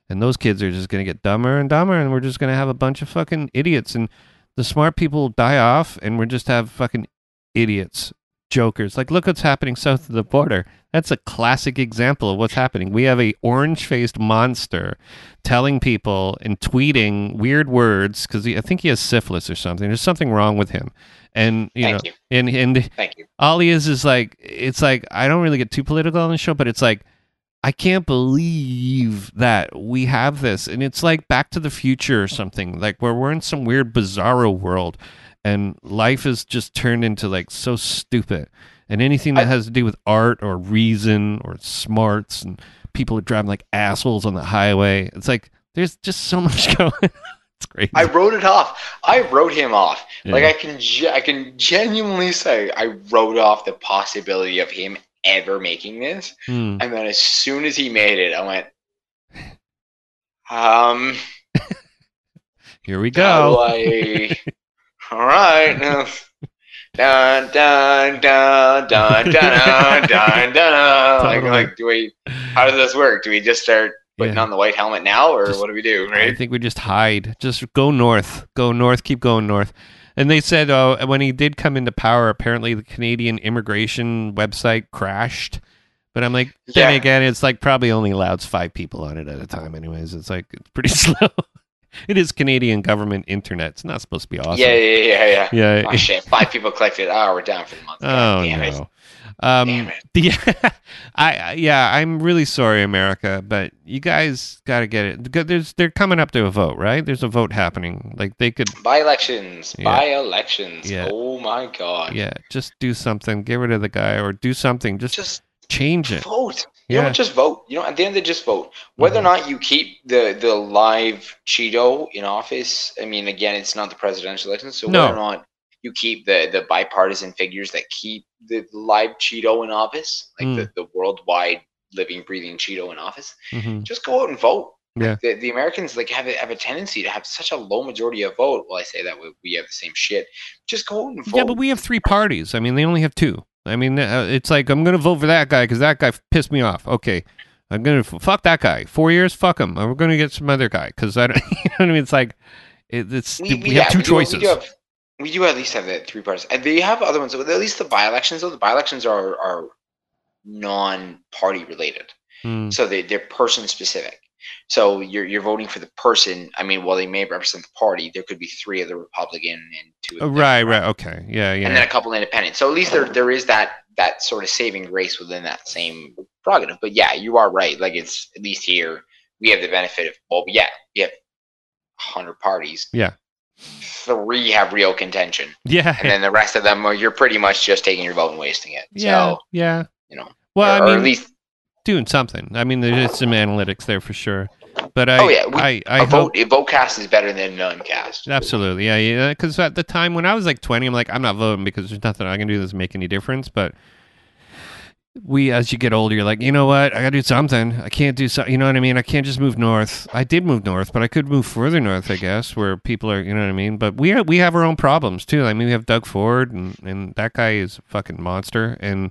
[SPEAKER 1] And those kids are just going to get dumber and dumber, and we're just going to have a bunch of fucking idiots. And the smart people die off, and we just have fucking idiots, jokers. Like, look what's happening south of the border. That's a classic example of what's happening. We have a orange-faced monster telling people and tweeting weird words because I think he has syphilis or something. There's something wrong with him, and you
[SPEAKER 2] Thank
[SPEAKER 1] know,
[SPEAKER 2] you.
[SPEAKER 1] and and
[SPEAKER 2] Thank you.
[SPEAKER 1] all he is is like it's like I don't really get too political on the show, but it's like I can't believe that we have this, and it's like Back to the Future or something, like where we're in some weird bizarro world, and life is just turned into like so stupid, and anything that
[SPEAKER 2] I-
[SPEAKER 1] has to do with art or reason or smarts, and people are driving like assholes on the highway. It's like there's just so much going. it's crazy.
[SPEAKER 2] I wrote it off. I wrote him off. Like I can, ge- I can genuinely say I wrote off the possibility of him ever making this.
[SPEAKER 1] Hmm.
[SPEAKER 2] And then as soon as he made it, I went, um,
[SPEAKER 1] Here we go.
[SPEAKER 2] All right, now. Dun dun dun dun dun dun dun dun. Like, like, do we? How does this work? Do we just start putting
[SPEAKER 1] Yeah.
[SPEAKER 2] on the white helmet now, or
[SPEAKER 1] Just-
[SPEAKER 2] what do we do?
[SPEAKER 1] I think we just hide. Just go north. Go north. Keep going north. And they said uh, when he did come into power, apparently the Canadian immigration website crashed. But I'm like, then
[SPEAKER 2] Yeah.
[SPEAKER 1] again, it's like probably only allows five people on it at a time. Anyways, it's like it's pretty slow. It is Canadian government internet. It's not supposed to be awesome.
[SPEAKER 2] Yeah, yeah, yeah, yeah.
[SPEAKER 1] Yeah.
[SPEAKER 2] Oh shit! Five people collected. Oh, we're down for the month.
[SPEAKER 1] Oh
[SPEAKER 2] damn it.
[SPEAKER 1] no. Um,
[SPEAKER 2] Damn it.
[SPEAKER 1] I I- yeah, I'm really sorry, America, but you guys got to get it. There's they're coming up to a vote, right? There's a vote happening. Like they could,
[SPEAKER 2] By elections.
[SPEAKER 1] Yeah.
[SPEAKER 2] By elections.
[SPEAKER 1] Yeah.
[SPEAKER 2] Oh my god.
[SPEAKER 1] yeah, just do something. Get rid of the guy, or do something. Just,
[SPEAKER 2] Just
[SPEAKER 1] change it.
[SPEAKER 2] vote. You
[SPEAKER 1] Yeah.
[SPEAKER 2] know, just vote. You know, at the end of the day, just vote. Whether or not you keep the the live Cheeto in office, I mean, again, it's not the presidential election, so
[SPEAKER 1] No.
[SPEAKER 2] whether or not you keep the the bipartisan figures that keep the live Cheeto in office, like
[SPEAKER 1] Mm.
[SPEAKER 2] the, the worldwide living, breathing Cheeto in office,
[SPEAKER 1] hmm
[SPEAKER 2] just go out and vote.
[SPEAKER 1] Yeah.
[SPEAKER 2] The, the Americans like have a, have a tendency to have such a low majority of vote. Well, I say that we, we have the same shit. Just go out and vote.
[SPEAKER 1] Yeah, but we have three parties. I mean, they only have two. I mean, uh, it's like I'm gonna vote for that guy because that guy pissed me off. Okay, I'm gonna fuck that guy. Four years, fuck him. We're gonna get some other guy because I don't. You know what I mean? It's like it, it's we, have
[SPEAKER 2] yeah,
[SPEAKER 1] two
[SPEAKER 2] we do-
[SPEAKER 1] choices.
[SPEAKER 2] We do, have, we do at least have the three parties, And they have other ones. At least the by elections, though, the by elections are are non party related.
[SPEAKER 1] Hmm.
[SPEAKER 2] So they they're person specific. So you're you're voting for the person. I mean, while they may represent the party, there could be three of the Republican and two. Of
[SPEAKER 1] Oh,
[SPEAKER 2] the
[SPEAKER 1] right, right, okay, yeah, yeah.
[SPEAKER 2] And then a couple independent. So at least there there is that that sort of saving grace within that same prerogative. But yeah, you are right. Like it's at least here we have the benefit of well, yeah, we have hundred parties.
[SPEAKER 1] Yeah.
[SPEAKER 2] Three have real contention,
[SPEAKER 1] yeah,
[SPEAKER 2] and then the rest of them are you're pretty much just taking your vote and wasting it.
[SPEAKER 1] yeah,
[SPEAKER 2] So
[SPEAKER 1] yeah.
[SPEAKER 2] you know,
[SPEAKER 1] Well,
[SPEAKER 2] or,
[SPEAKER 1] I
[SPEAKER 2] or
[SPEAKER 1] mean,
[SPEAKER 2] at least
[SPEAKER 1] doing something. I mean, there's some analytics there for sure. But I,
[SPEAKER 2] Oh, yeah, we-
[SPEAKER 1] I, I hope
[SPEAKER 2] vote vote cast is better than none cast.
[SPEAKER 1] Absolutely, yeah, yeah. Because at the time when I was like twenty, I'm like, I'm not voting because there's nothing I can do that's make any difference. But we, as you get older, you're like, you know what? I gotta do something. I can't do something. You know what I mean? I can't just move north. I did move north, but I could move further north, I guess, where people are. You know what I mean? But we we have our own problems too. I mean, we have Doug Ford, and and that guy is a fucking monster, and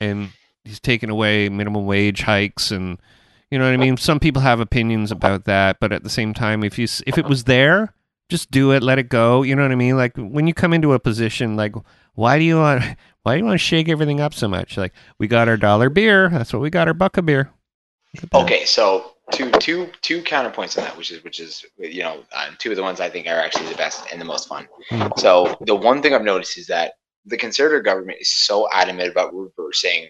[SPEAKER 1] and he's taken away minimum wage hikes and. You know what I mean? Some people have opinions about that, but at the same time, if you if it was there, just do it, let it go. You know what I mean? Like when you come into a position, like why do you want why do you want to shake everything up so much? Like we got our dollar beer, that's what we got our buck of beer. Look at that.
[SPEAKER 2] Okay, so two two two counterpoints on that, which is which is you know uh, two of the ones I think are actually the best and the most fun.
[SPEAKER 1] Hmm.
[SPEAKER 2] So the one thing I've noticed is that the conservative government is so adamant about reversing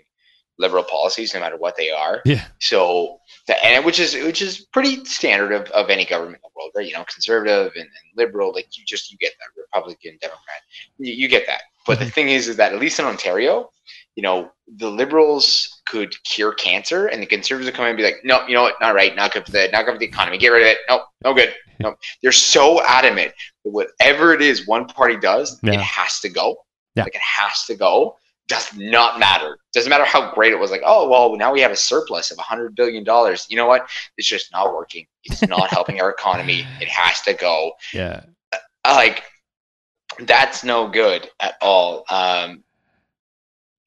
[SPEAKER 2] liberal policies, no matter what they are.
[SPEAKER 1] Yeah.
[SPEAKER 2] So and which is which is pretty standard of, of any government in the world, right? You know, conservative and, and liberal, like you just you get that Republican, Democrat, you, you get that. But the thing is, is that at least in Ontario, you know, the liberals could cure cancer, and the conservatives would come in and be like, no, you know what, not right, not good for the not good for the economy, get rid of it. No, no good. No, they're so adamant that whatever it is one party does,
[SPEAKER 1] Yeah.
[SPEAKER 2] it has to go.
[SPEAKER 1] Yeah.
[SPEAKER 2] Like it has to go. Does not matter. Doesn't matter how great it was. Like, oh well, now we have a surplus of a hundred billion dollars. You know what? It's just not working. It's not helping our economy. It has to go
[SPEAKER 1] Yeah.
[SPEAKER 2] like that's no good at all um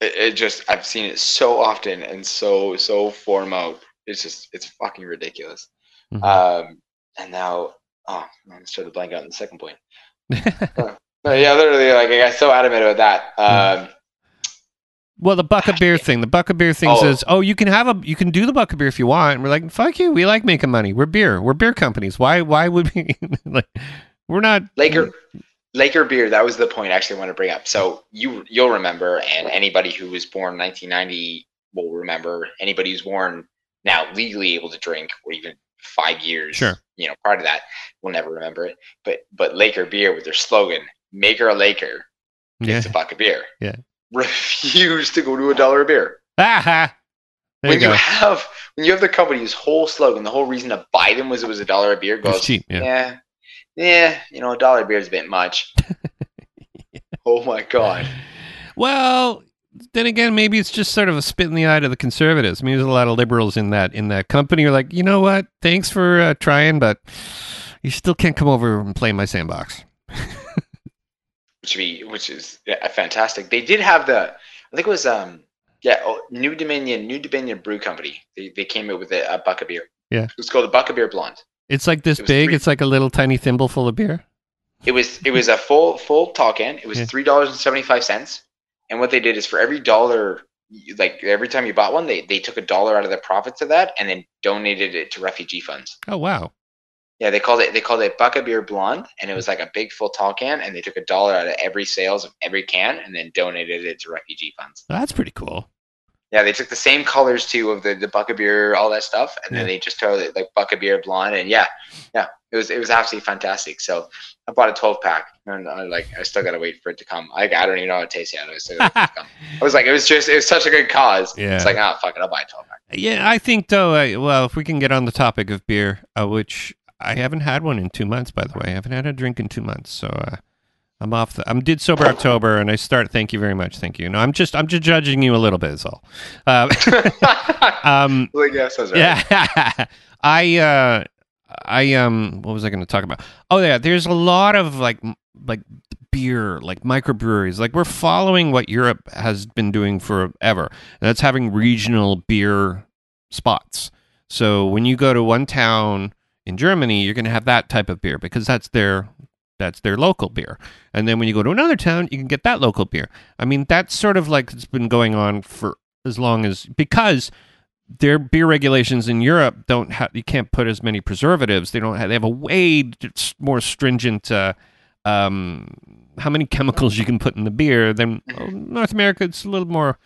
[SPEAKER 2] it, it just i've seen it so often and so so form out it's just it's fucking ridiculous
[SPEAKER 1] Mhm.
[SPEAKER 2] um and now oh man, i started to blank out on the second point No, yeah literally like i got so adamant about that um
[SPEAKER 1] well, the buck of beer thing. The buck of beer thing
[SPEAKER 2] Oh.
[SPEAKER 1] says, "Oh, you can have a, you can do the buck of beer if you want." And we're like, "Fuck you! We like making money. We're beer. We're beer companies. Why? Why would we? like, we're not
[SPEAKER 2] Laker Laker beer. That was the point actually I want to bring up. So you you'll remember, and anybody who was born 1990 will remember. Anybody who's born now legally able to drink, or even five years,
[SPEAKER 1] Sure.
[SPEAKER 2] you know, prior to that, will never remember it. But but Laker beer with their slogan "Maker a Laker"
[SPEAKER 1] Yeah.
[SPEAKER 2] gets a buck of beer.
[SPEAKER 1] Yeah.
[SPEAKER 2] Refuse to go to a dollar a beer.
[SPEAKER 1] There
[SPEAKER 2] when
[SPEAKER 1] you
[SPEAKER 2] you, have when you have the company's whole slogan, the whole reason to buy them was it was a dollar a beer. Goes
[SPEAKER 1] cheap. Yeah.
[SPEAKER 2] yeah, yeah, you know, a dollar beer is a bit much. oh my god.
[SPEAKER 1] Well, then again, maybe it's just sort of a spit in the eye to the conservatives. I mean, there's a lot of liberals in that in that company. Are like, you know what? Thanks for uh, trying, but you still can't come over and play my sandbox.
[SPEAKER 2] Which be which is yeah, fantastic. They did have the I think it was um yeah, oh, New Dominion, New Dominion Brew Company. They, they came out with a, a buck of beer.
[SPEAKER 1] Yeah.
[SPEAKER 2] It was called the Buck of Beer Blonde.
[SPEAKER 1] It's like this
[SPEAKER 2] It
[SPEAKER 1] big.
[SPEAKER 2] three-
[SPEAKER 1] It's like a little tiny thimble full of beer.
[SPEAKER 2] It was it was a full full tall can. It was
[SPEAKER 1] Yeah.
[SPEAKER 2] three dollars and seventy five cents. And what they did is for every dollar, like every time you bought one, they they took a dollar out of the profits of that and then donated it to refugee funds.
[SPEAKER 1] Oh wow.
[SPEAKER 2] Yeah, they called it they called it Buck Beer Blonde, and it was like a big full tall can, and they took a dollar out of every sales of every can and then donated it to refugee funds.
[SPEAKER 1] That's pretty cool.
[SPEAKER 2] Yeah, they took the same colors too of the the Buck Beer, all that stuff, and then they just it like Buck Beer Blonde, and yeah, yeah, it was it was absolutely fantastic. So I bought a twelve pack, and I like I still gotta wait for it to come. I, I don't even know how it tastes yet. I still gotta it come. I was like, it was just it was such a good cause.
[SPEAKER 1] Yeah.
[SPEAKER 2] It's like ah fuck it, I'll buy a twelve pack.
[SPEAKER 1] Yeah, I think though. I, well, if we can get on the topic of beer, uh, which I haven't had one in two months, by the way. I haven't had a drink in two months, so uh, I'm off. The, I'm did sober October, and I start. Thank you very much. Thank you. No, I'm just I'm just judging you a little bit. Is all. Uh, um,
[SPEAKER 2] yeah, sounds right.
[SPEAKER 1] yeah, I uh, I um, what was I going to talk about? Oh yeah, there's a lot of like like beer, like microbreweries. Like we're following what Europe has been doing forever, that's having regional beer spots. So when you go to one town in Germany, you're going to have that type of beer because that's their that's their local beer. And then when you go to another town, you can get that local beer. I mean, that's sort of like it's been going on for as long as because their beer regulations in Europe don't have you can't put as many preservatives. They don't have they have a way more stringent uh, um, how many chemicals you can put in the beer than well, North America. It's a little more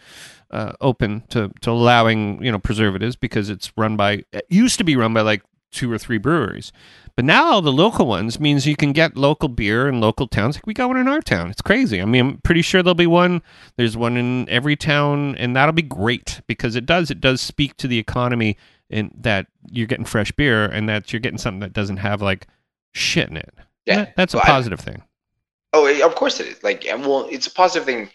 [SPEAKER 1] uh, open to, to allowing you know preservatives because it's run by it used to be run by like two or three breweries, but now all the local ones means you can get local beer in local towns. Like we got one in our town. It's crazy. I mean, I'm pretty sure there'll be one. There's one in every town, and that'll be great because it does it does speak to the economy and that you're getting fresh beer and that you're getting something that doesn't have like shit in it.
[SPEAKER 2] Yeah.
[SPEAKER 1] That- that's a
[SPEAKER 2] Well, I-
[SPEAKER 1] positive thing.
[SPEAKER 2] Oh, of course it is. Like, and well, it's a positive thing.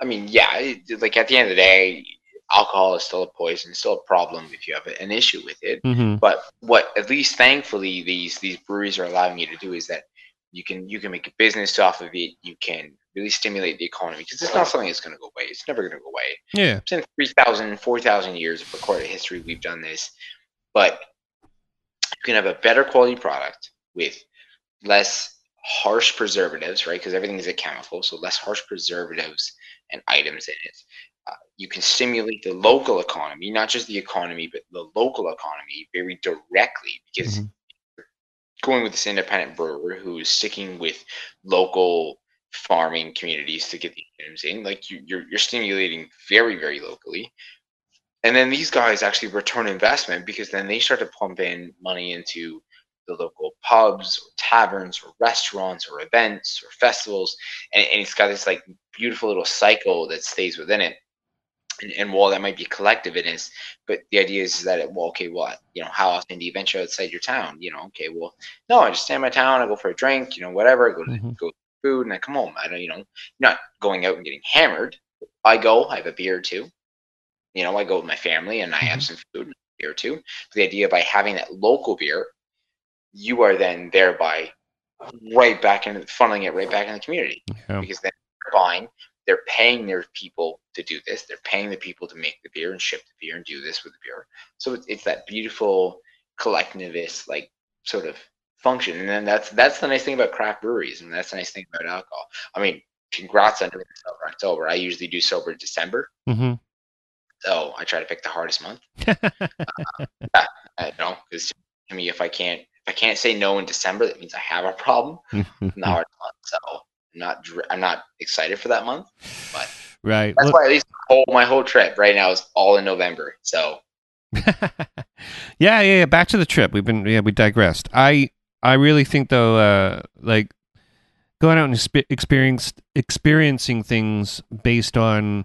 [SPEAKER 2] I mean, yeah, it, like at the end of the day, alcohol is still a poison, still a problem if you have an issue with it.
[SPEAKER 1] hmm
[SPEAKER 2] But what, at least thankfully, these these breweries are allowing you to do is that you can you can make a business off of it. You can really stimulate the economy because it's not something that's going to go away. It's never going to go away.
[SPEAKER 1] Yeah.
[SPEAKER 2] In 3,000, 4,000 years of recorded history we've done this. But you can have a better quality product with less harsh preservatives, right? Because everything is a chemical, so less harsh preservatives and items in it. Uh, you can stimulate the local economy, not just the economy, but the local economy very directly because
[SPEAKER 1] Mhm.
[SPEAKER 2] going with this independent brewer who is sticking with local farming communities to get the items in, like you, you're, you're stimulating very, very locally. And then these guys actually return investment because then they start to pump in money into the local pubs or taverns or restaurants or events or festivals. And, and it's got this like beautiful little cycle that stays within it. And, and while that might be collective, it is. But the idea is that it, well, okay, what you know, how often do you venture outside your town? You know, okay, well, no, I just stay in my town. I go for a drink, you know, whatever. I go to
[SPEAKER 1] Mhm.
[SPEAKER 2] go food, and I come home. I don't, you know, not going out and getting hammered. I go, I have a beer or two. You know, I go with my family and I have some food, and a beer or two. The idea by having that local beer, you are then thereby right back into funneling it right back in the community
[SPEAKER 1] Yeah.
[SPEAKER 2] because then buying, they're paying their people to do this. They're paying the people to make the beer and ship the beer and do this with the beer. So it's, it's that beautiful collectivist like sort of function. And then that's that's the nice thing about craft breweries, and that's the nice thing about alcohol. I mean, congrats on doing sober October. I usually do sober in December,
[SPEAKER 1] hmm
[SPEAKER 2] so I try to pick the hardest month. yeah I know because to me, if I can't if I can't say no in December, that means I have a problem. in the hardest month. So I'm not I'm not excited for that month.
[SPEAKER 1] But right.
[SPEAKER 2] That's
[SPEAKER 1] Well-
[SPEAKER 2] why at least my whole, my whole trip right now is all in November. So
[SPEAKER 1] yeah, yeah, yeah. Back to the trip. We've been yeah, we digressed. I I really think though, uh, like going out and expe- experience experiencing things based on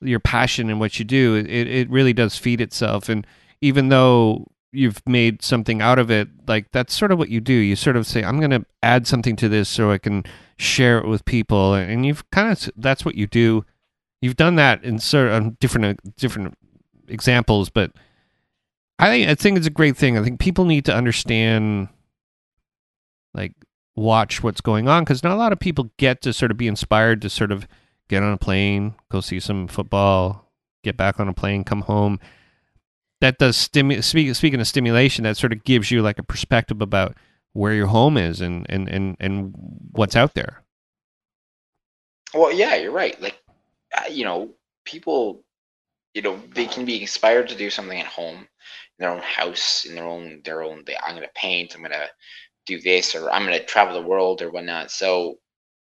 [SPEAKER 1] your passion and what you do, it it really does feed itself. And even though you've made something out of it, like that's sort of what you do. You sort of say, I'm going to add something to this so I can share it with people, and you've kind of that's what you do. You've done that in sort of different uh, different examples, but I think I think it's a great thing. I think people need to understand, like, watch what's going on because not a lot of people get to sort of be inspired to sort of get on a plane, go see some football, get back on a plane, come home. That does stimu- speak, Speaking of stimulation, that sort of gives you like a perspective about where your home is and and and and what's out there.
[SPEAKER 2] well, yeah, you're right. Like you know, people, you know, they can be inspired to do something at home, in their own house, in their own their own. They, I'm gonna paint. I'm gonna do this, or I'm gonna travel the world, or whatnot. So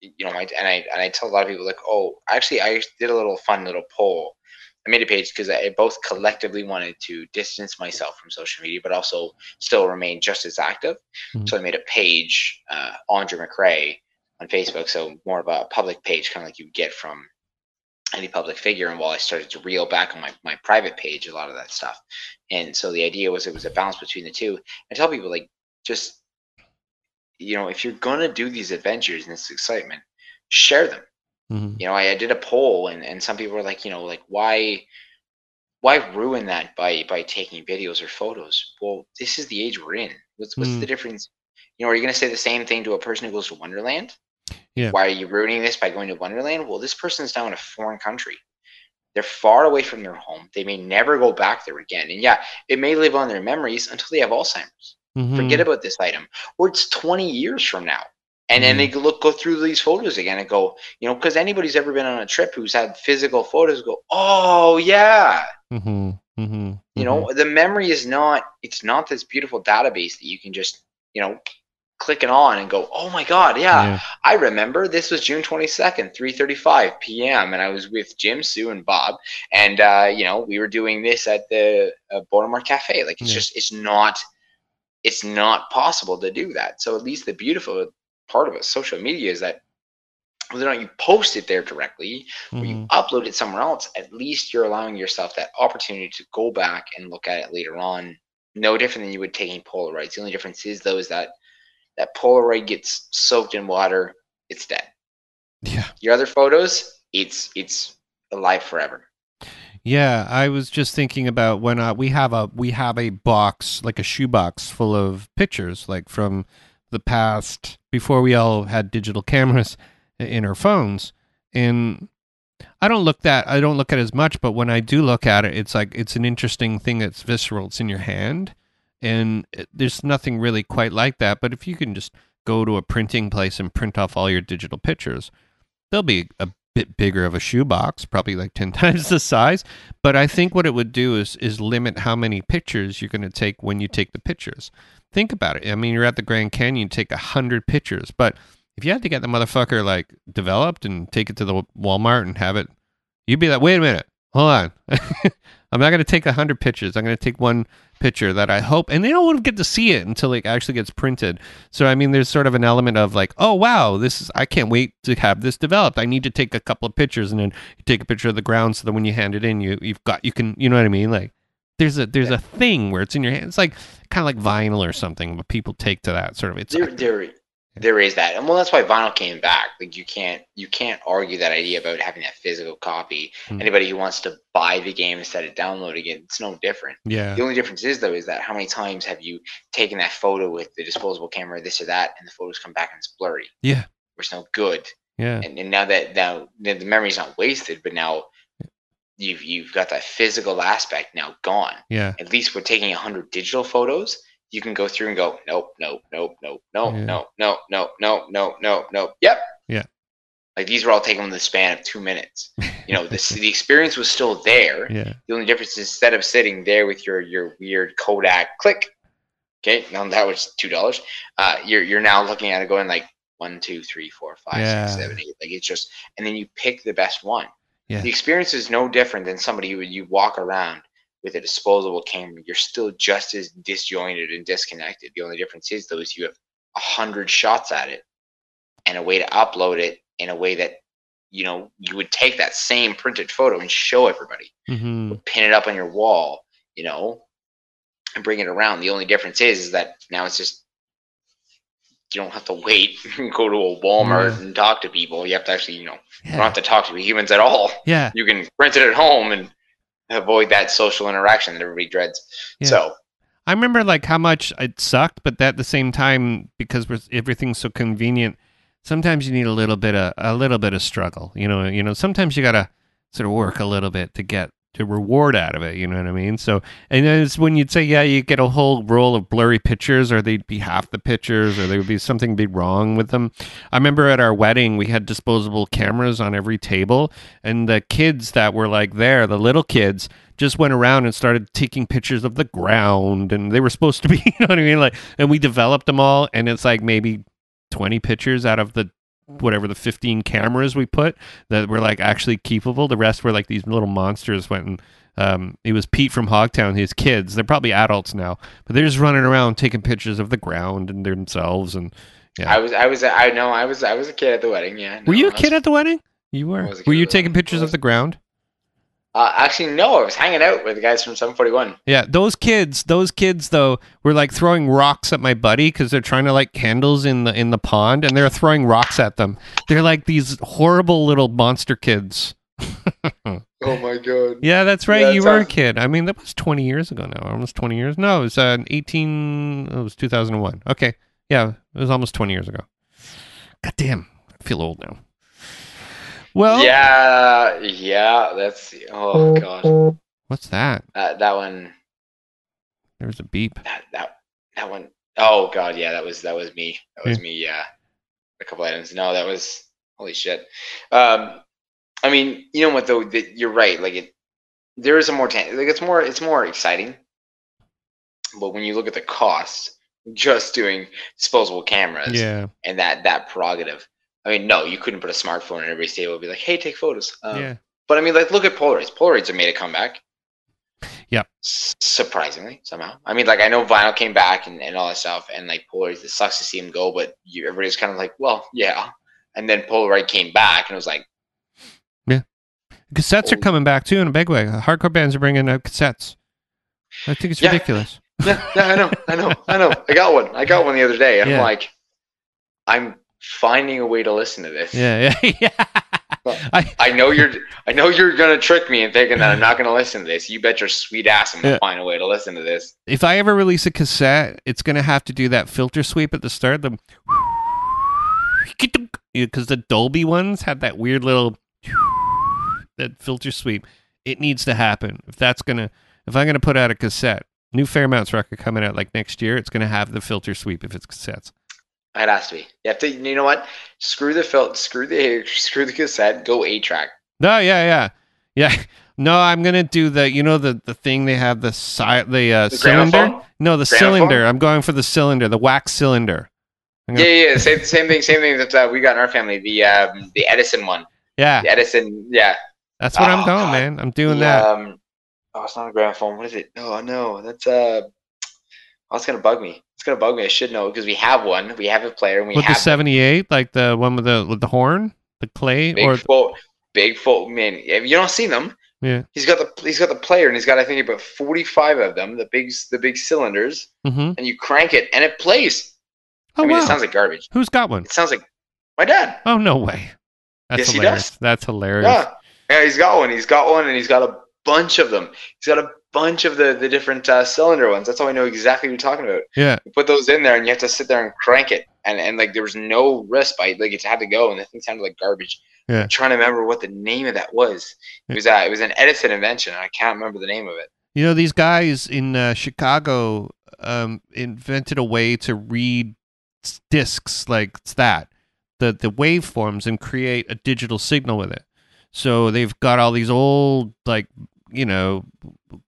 [SPEAKER 2] you know, I, and I and I tell a lot of people like, oh, actually, I did a little fun little poll. I made a page because I both collectively wanted to distance myself from social media, but also still remain just as active.
[SPEAKER 1] Mhm.
[SPEAKER 2] So I made a page, uh, Andre McRae, on Facebook. So more of a public page, kind of like you get from any public figure. And while I started to reel back on my, my private page, a lot of that stuff. And so the idea was it was a balance between the two. I tell people like just you know, if you're gonna do these adventures and this excitement, share them
[SPEAKER 1] Mhm.
[SPEAKER 2] you know I, I did a poll and, and some people were like you know like why why ruin that by by taking videos or photos? Well this is the age we're in. What's what's
[SPEAKER 1] Mm.
[SPEAKER 2] the difference? You know are you going to say the same thing to a person who goes to wonderland?
[SPEAKER 1] Yeah.
[SPEAKER 2] why are you ruining this by going to wonderland? Well this person's now in a foreign country. They're far away from their home. They may never go back there again. And yeah it may live on their memories until they have alzheimer's.
[SPEAKER 1] Mhm.
[SPEAKER 2] forget about this item. Or it's 20 years from now and then they look go through these photos again and go you know because anybody's ever been on a trip who's had physical photos go oh yeah
[SPEAKER 1] Mhm. Mhm.
[SPEAKER 2] you know the memory is not it's not this beautiful database that you can just you know click it on and go oh my god yeah,
[SPEAKER 1] Yeah.
[SPEAKER 2] i remember this was june 22nd 3.35 p.m and i was with jim sue and bob and uh, you know we were doing this at the uh, Baltimore cafe like it's
[SPEAKER 1] Yeah.
[SPEAKER 2] just it's not it's not possible to do that so at least the beautiful part of it social media is that whether or not you post it there directly or you
[SPEAKER 1] Mhm.
[SPEAKER 2] upload it somewhere else, at least you're allowing yourself that opportunity to go back and look at it later on no different than you would taking Polaroids. The only difference is though is that that Polaroid gets soaked in water, it's dead.
[SPEAKER 1] Yeah.
[SPEAKER 2] Your other photos, it's it's alive forever.
[SPEAKER 1] Yeah, I was just thinking about when uh, we have a we have a box like a shoebox full of pictures like from the past before we all had digital cameras in our phones and I don't look that I don't look at as much but when I do look at it it's like it's an interesting thing that's visceral it's in your hand and it, there's nothing really quite like that but if you can just go to a printing place and print off all your digital pictures they'll be a bit bigger of a shoebox, probably like 10 times the size. But I think what it would do is, is limit how many pictures you're going to take when you take the pictures. Think about it. I mean, you're at the Grand Canyon, take a 100 pictures. But if you had to get the motherfucker like developed and take it to the Walmart and have it, you'd be like, wait a minute, hold on. I'm not going to take a 100 pictures. I'm going to take one picture that I hope, and they don't want to get to see it until it actually gets printed. So I mean, there's sort of an element of like, oh wow, this is I can't wait to have this developed. I need to take a couple of pictures, and then you take a picture of the ground so that when you hand it in, you you've got you can you know what I mean, like. There's a there's a thing where it's in your hand. It's like kind of like vinyl or something, but people take to that sort of. It's
[SPEAKER 2] There, there, there is that, and well, that's why vinyl came back. Like you can't you can't argue that idea about having that physical copy.
[SPEAKER 1] Hmm.
[SPEAKER 2] Anybody who wants to buy the game instead of downloading it, it's no different.
[SPEAKER 1] yeah
[SPEAKER 2] The only difference is though is that how many times have you taken that photo with the disposable camera, this or that, and the photos come back and it's blurry,
[SPEAKER 1] yeah
[SPEAKER 2] or it's no good.
[SPEAKER 1] yeah
[SPEAKER 2] And, and now that now the the memory's not wasted, but now you've you've got that physical aspect now gone.
[SPEAKER 1] yeah
[SPEAKER 2] At least we're taking hundred digital photos. You can go through and go, nope, nope, nope, nope, nope,
[SPEAKER 1] Yeah.
[SPEAKER 2] nope, nope, nope, nope, nope, nope, nope. Yep.
[SPEAKER 1] Yeah.
[SPEAKER 2] Like these were all taken in the span of two minutes. You know, this the experience was still there.
[SPEAKER 1] yeah
[SPEAKER 2] The only difference is instead of sitting there with your your weird Kodak click, okay, now that was two dollars. Uh, you're you're now looking at it going like one, two, three, four, five,
[SPEAKER 1] Yeah.
[SPEAKER 2] six, seven, eight. Like it's just, and then you pick the best one.
[SPEAKER 1] Yeah.
[SPEAKER 2] The experience is no different than somebody who you walk around with a disposable camera. You're still just as disjointed and disconnected. The only difference is though is you have a hundred shots at it and a way to upload it in a way that you know you would take that same printed photo and show everybody
[SPEAKER 1] hmm
[SPEAKER 2] pin it up on your wall, you know, and bring it around. The only difference is, is that now it's just you don't have to wait and go to a Walmart and talk to people. You have to actually, you know, you don't have to talk to humans at all.
[SPEAKER 1] yeah
[SPEAKER 2] You can print it at home and avoid that social interaction that everybody dreads.
[SPEAKER 1] Yeah.
[SPEAKER 2] So
[SPEAKER 1] I remember like how much it sucked, but at the same time, because we're, everything's so convenient, sometimes you need a little bit of a little bit of struggle. You know, you know, sometimes you gotta sort of work a little bit to get to reward out of it. You know what I mean? So, and it's when you'd say, yeah, you get a whole roll of blurry pictures, or they'd be half the pictures, or there would be something be wrong with them. I remember at our wedding, we had disposable cameras on every table, and the kids that were like there, the little kids, just went around and started taking pictures of the ground, and they were supposed to be, you know what I mean? Like, and we developed them all, and it's like maybe twenty pictures out of the whatever the 15 cameras we put that were like actually keepable the rest were like these little monsters went and um, it was Pete from Hogtown, his kids. They're probably adults now, but they're just running around taking pictures of the ground and themselves. And yeah,
[SPEAKER 2] I was, I was, I know, I was, I was a kid at the wedding. Yeah.
[SPEAKER 1] were
[SPEAKER 2] no,
[SPEAKER 1] you a
[SPEAKER 2] I was-
[SPEAKER 1] kid at the wedding? You were.
[SPEAKER 2] I was a kid
[SPEAKER 1] Were you taking pictures of the ground?
[SPEAKER 2] Uh, actually, no. I was hanging out with the guys from 741.
[SPEAKER 1] Yeah, those kids, those kids though, were like throwing rocks at my buddy because they're trying to light candles in the in the pond, and they're throwing rocks at them. They're like these horrible little monster kids.
[SPEAKER 2] Oh my god.
[SPEAKER 1] Yeah, that's right.
[SPEAKER 2] Yeah,
[SPEAKER 1] you
[SPEAKER 2] it
[SPEAKER 1] were a kid. I mean, that was 20 years ago now. Almost 20 years. No, it was uh, 18. It was 2001. Okay. Yeah, it was almost 20 years ago. God damn. I feel old now. Well,
[SPEAKER 2] Yeah, yeah. That's oh god.
[SPEAKER 1] what's that?
[SPEAKER 2] That that one.
[SPEAKER 1] There was a beep.
[SPEAKER 2] that that that one oh god yeah that was that was me that was me yeah a couple items no that was holy shit um i mean you know what though that you're right like it there is a more tan- like it's more it's more exciting but when you look at the cost just doing disposable cameras
[SPEAKER 1] Yeah.
[SPEAKER 2] and that that prerogative i mean no you couldn't put a smartphone in every table and be like hey take photos um,
[SPEAKER 1] yeah.
[SPEAKER 2] but i mean like look at polaroids polaroids have made a comeback
[SPEAKER 1] Yeah.
[SPEAKER 2] S- surprisingly somehow i mean like i know vinyl came back and, and all that stuff and like Polaroids, it sucks to see them go but you, everybody's kind of like well yeah and then polaroid came back and it was like yeah.
[SPEAKER 1] Cassettes are
[SPEAKER 2] Oh.
[SPEAKER 1] coming back too in a big way. Hardcore bands are bringing out cassettes. I think it's
[SPEAKER 2] Yeah.
[SPEAKER 1] ridiculous.
[SPEAKER 2] yeah, yeah, I know, I know, I know. I got one. I got one the other day. And
[SPEAKER 1] Yeah.
[SPEAKER 2] I'm like, I'm finding a way to listen to this.
[SPEAKER 1] Yeah, yeah, yeah. I,
[SPEAKER 2] I know you're I know you're gonna trick me and thinking that I'm not gonna listen to this. You bet your sweet ass I'm gonna
[SPEAKER 1] Yeah.
[SPEAKER 2] find a way to listen to this.
[SPEAKER 1] if I ever release a cassette, it's gonna have to do that filter sweep at the start. The because the Dolby ones had that weird little that filter sweep. It needs to happen if that's gonna if I'm gonna put out a cassette. New Fairmounts record coming out like next year. It's gonna have the filter sweep if it's cassettes.
[SPEAKER 2] It has to be. You have to you know what? Screw the fil screw the screw the cassette, go eight track.
[SPEAKER 1] No, yeah, yeah, yeah. No, I'm gonna do the you know the the thing they have the si- the, uh,
[SPEAKER 2] The
[SPEAKER 1] cylinder.
[SPEAKER 2] gramophone?
[SPEAKER 1] No, the
[SPEAKER 2] Gramophone?
[SPEAKER 1] cylinder. I'm going for the cylinder, the wax cylinder.
[SPEAKER 2] Yeah,
[SPEAKER 1] gonna-
[SPEAKER 2] yeah, yeah. Same same thing, same thing that uh, we got in our family. The um the Edison one.
[SPEAKER 1] Yeah,
[SPEAKER 2] The Edison yeah.
[SPEAKER 1] that's what I'm
[SPEAKER 2] Oh,
[SPEAKER 1] going,
[SPEAKER 2] God.
[SPEAKER 1] man. I'm doing that.
[SPEAKER 2] Um, oh, it's not a gramophone. What is it? Oh no, that's uh. Oh, it's gonna bug me. It's gonna bug me. I should know because we have one. We have a player, and we
[SPEAKER 1] with the
[SPEAKER 2] have
[SPEAKER 1] 78, like the one with the with the horn, the clay,
[SPEAKER 2] big
[SPEAKER 1] or
[SPEAKER 2] foot. Big foot man. If you don't see them,
[SPEAKER 1] yeah.
[SPEAKER 2] he's got the he's got the player, and he's got I think about forty five of them. The big the big cylinders,
[SPEAKER 1] Mm-hmm.
[SPEAKER 2] and you crank it, and it plays.
[SPEAKER 1] Oh
[SPEAKER 2] I mean,
[SPEAKER 1] wow.
[SPEAKER 2] it sounds like garbage.
[SPEAKER 1] Who's got one?
[SPEAKER 2] It sounds like my dad.
[SPEAKER 1] Oh no way. That's
[SPEAKER 2] Yes, he
[SPEAKER 1] hilarious.
[SPEAKER 2] does.
[SPEAKER 1] That's hilarious.
[SPEAKER 2] Yeah, yeah, he's got one. He's got one, and he's got a bunch of them. He's got a bunch of the the different uh, cylinder ones. That's how I know exactly what you're talking about.
[SPEAKER 1] Yeah.
[SPEAKER 2] You put those in there, and you have to sit there and crank it, and and like there was no respite. Like it had to go, and the thing sounded like garbage.
[SPEAKER 1] Yeah.
[SPEAKER 2] I'm trying to remember what the name of that was. It was uh, it was an Edison invention. and I can't remember the name of it.
[SPEAKER 1] You know, these guys in uh, Chicago um, invented a way to read discs like it's that, the the waveforms, and create a digital signal with it. So they've got all these old, like you know,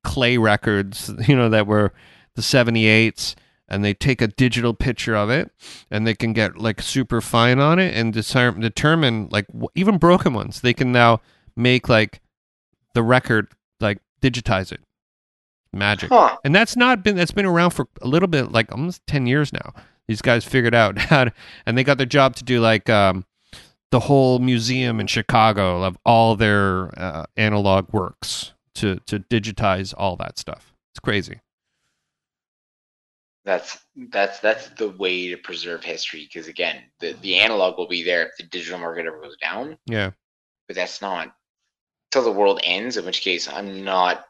[SPEAKER 1] clay records, you know, that were the seventy eights, and they take a digital picture of it, and they can get like super fine on it and determine determine like w- even broken ones. They can now make like the record like digitize it magic
[SPEAKER 2] Huh?
[SPEAKER 1] and that's not been that's been around for a little bit like almost 10 years now these guys figured out how to and they got their job to do like um the whole museum in chicago of all their uh, analog works to to digitize all that stuff it's crazy
[SPEAKER 2] That's that's that's the way to preserve history. Because again, the the analog will be there if the digital market ever goes down.
[SPEAKER 1] yeah
[SPEAKER 2] But that's not till the world ends. In which case, I'm not.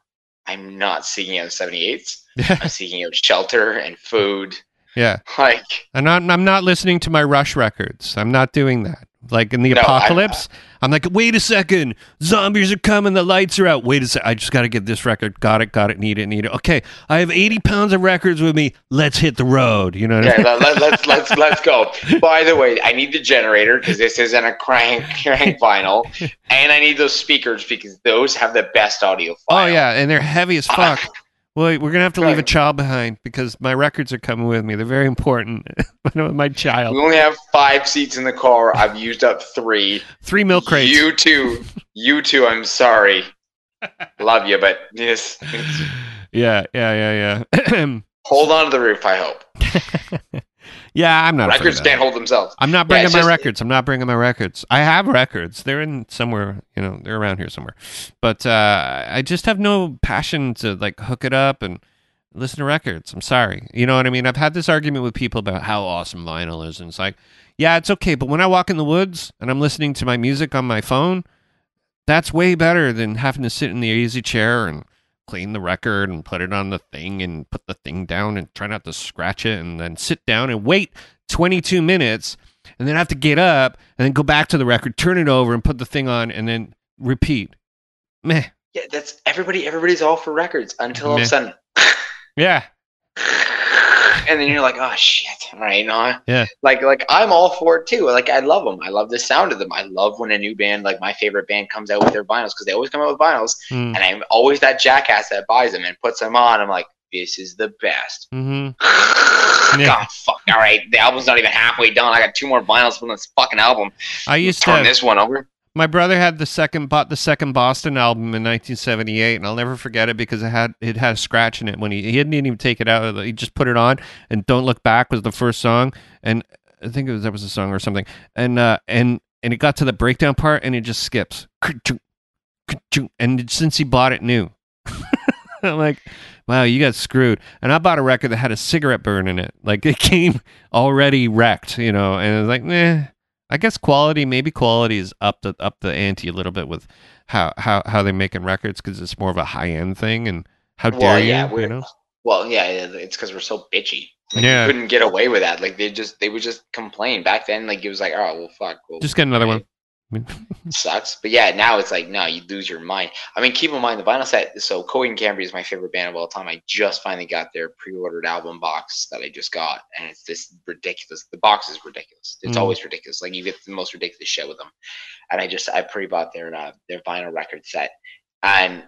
[SPEAKER 2] I'm not seeking out 78s. I'm seeking out shelter and food.
[SPEAKER 1] yeah
[SPEAKER 2] Like
[SPEAKER 1] I'm, not I'm not listening to my rush records i'm not doing that like in the
[SPEAKER 2] No,
[SPEAKER 1] apocalypse I'm, like wait a second. Zombies are coming. The lights are out. Wait a sec i just got to get this record. Got it got it. Need it need it. Okay i have 80 pounds of records with me. Let's hit the road. You know what I mean?
[SPEAKER 2] let, let, let's let's let's go. By the way, I need the generator because this isn't a crank crank vinyl, and I need those speakers because those have the best audio.
[SPEAKER 1] oh yeah and they're heavy as uh, fuck Wait, we're gonna have to leave a child behind because my records are coming with me. They're very important. my child.
[SPEAKER 2] We only have five seats in the car. I've used up three.
[SPEAKER 1] Three milk crates.
[SPEAKER 2] You two, you two. I'm sorry. Love you, but yes.
[SPEAKER 1] yeah, yeah, yeah, yeah.
[SPEAKER 2] hold on to the roof. I hope
[SPEAKER 1] yeah, I'm not.
[SPEAKER 2] records can't hold themselves.
[SPEAKER 1] I'm not bringing
[SPEAKER 2] it's
[SPEAKER 1] my
[SPEAKER 2] just-
[SPEAKER 1] records. I'm not bringing my records. I have records. They're in somewhere. You know, they're around here somewhere. But uh, I just have no passion to like hook it up and listen to records. I'm sorry. You know what I mean? I've had this argument with people about how awesome vinyl is, and it's like, yeah, it's okay. But when I walk in the woods and I'm listening to my music on my phone, that's way better than having to sit in the easy chair and clean the record and put it on the thing and put the thing down and try not to scratch it and then sit down and wait 22 minutes and then have to get up and then go back to the record, turn it over and put the thing on and then repeat. Meh.
[SPEAKER 2] Yeah, that's everybody. Everybody's all for records until all of a sudden,
[SPEAKER 1] Yeah.
[SPEAKER 2] and then you're like, oh shit, right? No,
[SPEAKER 1] Yeah.
[SPEAKER 2] Like, like I'm all for it too. Like, I love them. I love the sound of them. I love when a new band, like my favorite band, comes out with their vinyls because they always come out with vinyls,
[SPEAKER 1] Mm.
[SPEAKER 2] and I'm always that jackass that buys them and puts them on. I'm like, this is the best.
[SPEAKER 1] Mm-hmm.
[SPEAKER 2] God, fuck. All right, the album's not even halfway done. I got two more vinyls from this fucking album.
[SPEAKER 1] I used to.
[SPEAKER 2] Turn this one over.
[SPEAKER 1] My brother had the second bought the second Boston album in 1978, and I'll never forget it because it had it had a scratch in it when he he didn't even take it out. He just put it on, and "Don't Look Back" was the first song, and I think it was that was a song or something, and uh, and and it got to the breakdown part, and it just skips, and since he bought it new, I'm like, wow, you got screwed. And I bought a record that had a cigarette burn in it. Like it came already wrecked, you know. And I was like, nah. I guess quality, maybe quality is up the up the ante a little bit with how how how they're making records because it's more of a high end thing. And how dare
[SPEAKER 2] Well,
[SPEAKER 1] you?
[SPEAKER 2] yeah,
[SPEAKER 1] you
[SPEAKER 2] we're
[SPEAKER 1] know?
[SPEAKER 2] well, yeah, it's because we're so bitchy. Like,
[SPEAKER 1] Yeah.
[SPEAKER 2] couldn't get away with that. Like they just they would just complain back then. Like it was like, oh well, fuck. Well,
[SPEAKER 1] Just get another
[SPEAKER 2] okay,
[SPEAKER 1] one.
[SPEAKER 2] Sucks. But yeah, now it's like no, you lose your mind. I mean, keep in mind the vinyl set. So Coheed and Cambria is my favorite band of all time. I just finally got their pre-ordered album box that I just got, and it's this ridiculous. The box is ridiculous. It's
[SPEAKER 1] Mm.
[SPEAKER 2] always ridiculous. Like you get the most ridiculous shit with them. And I just I pre-bought their uh, their vinyl record set, and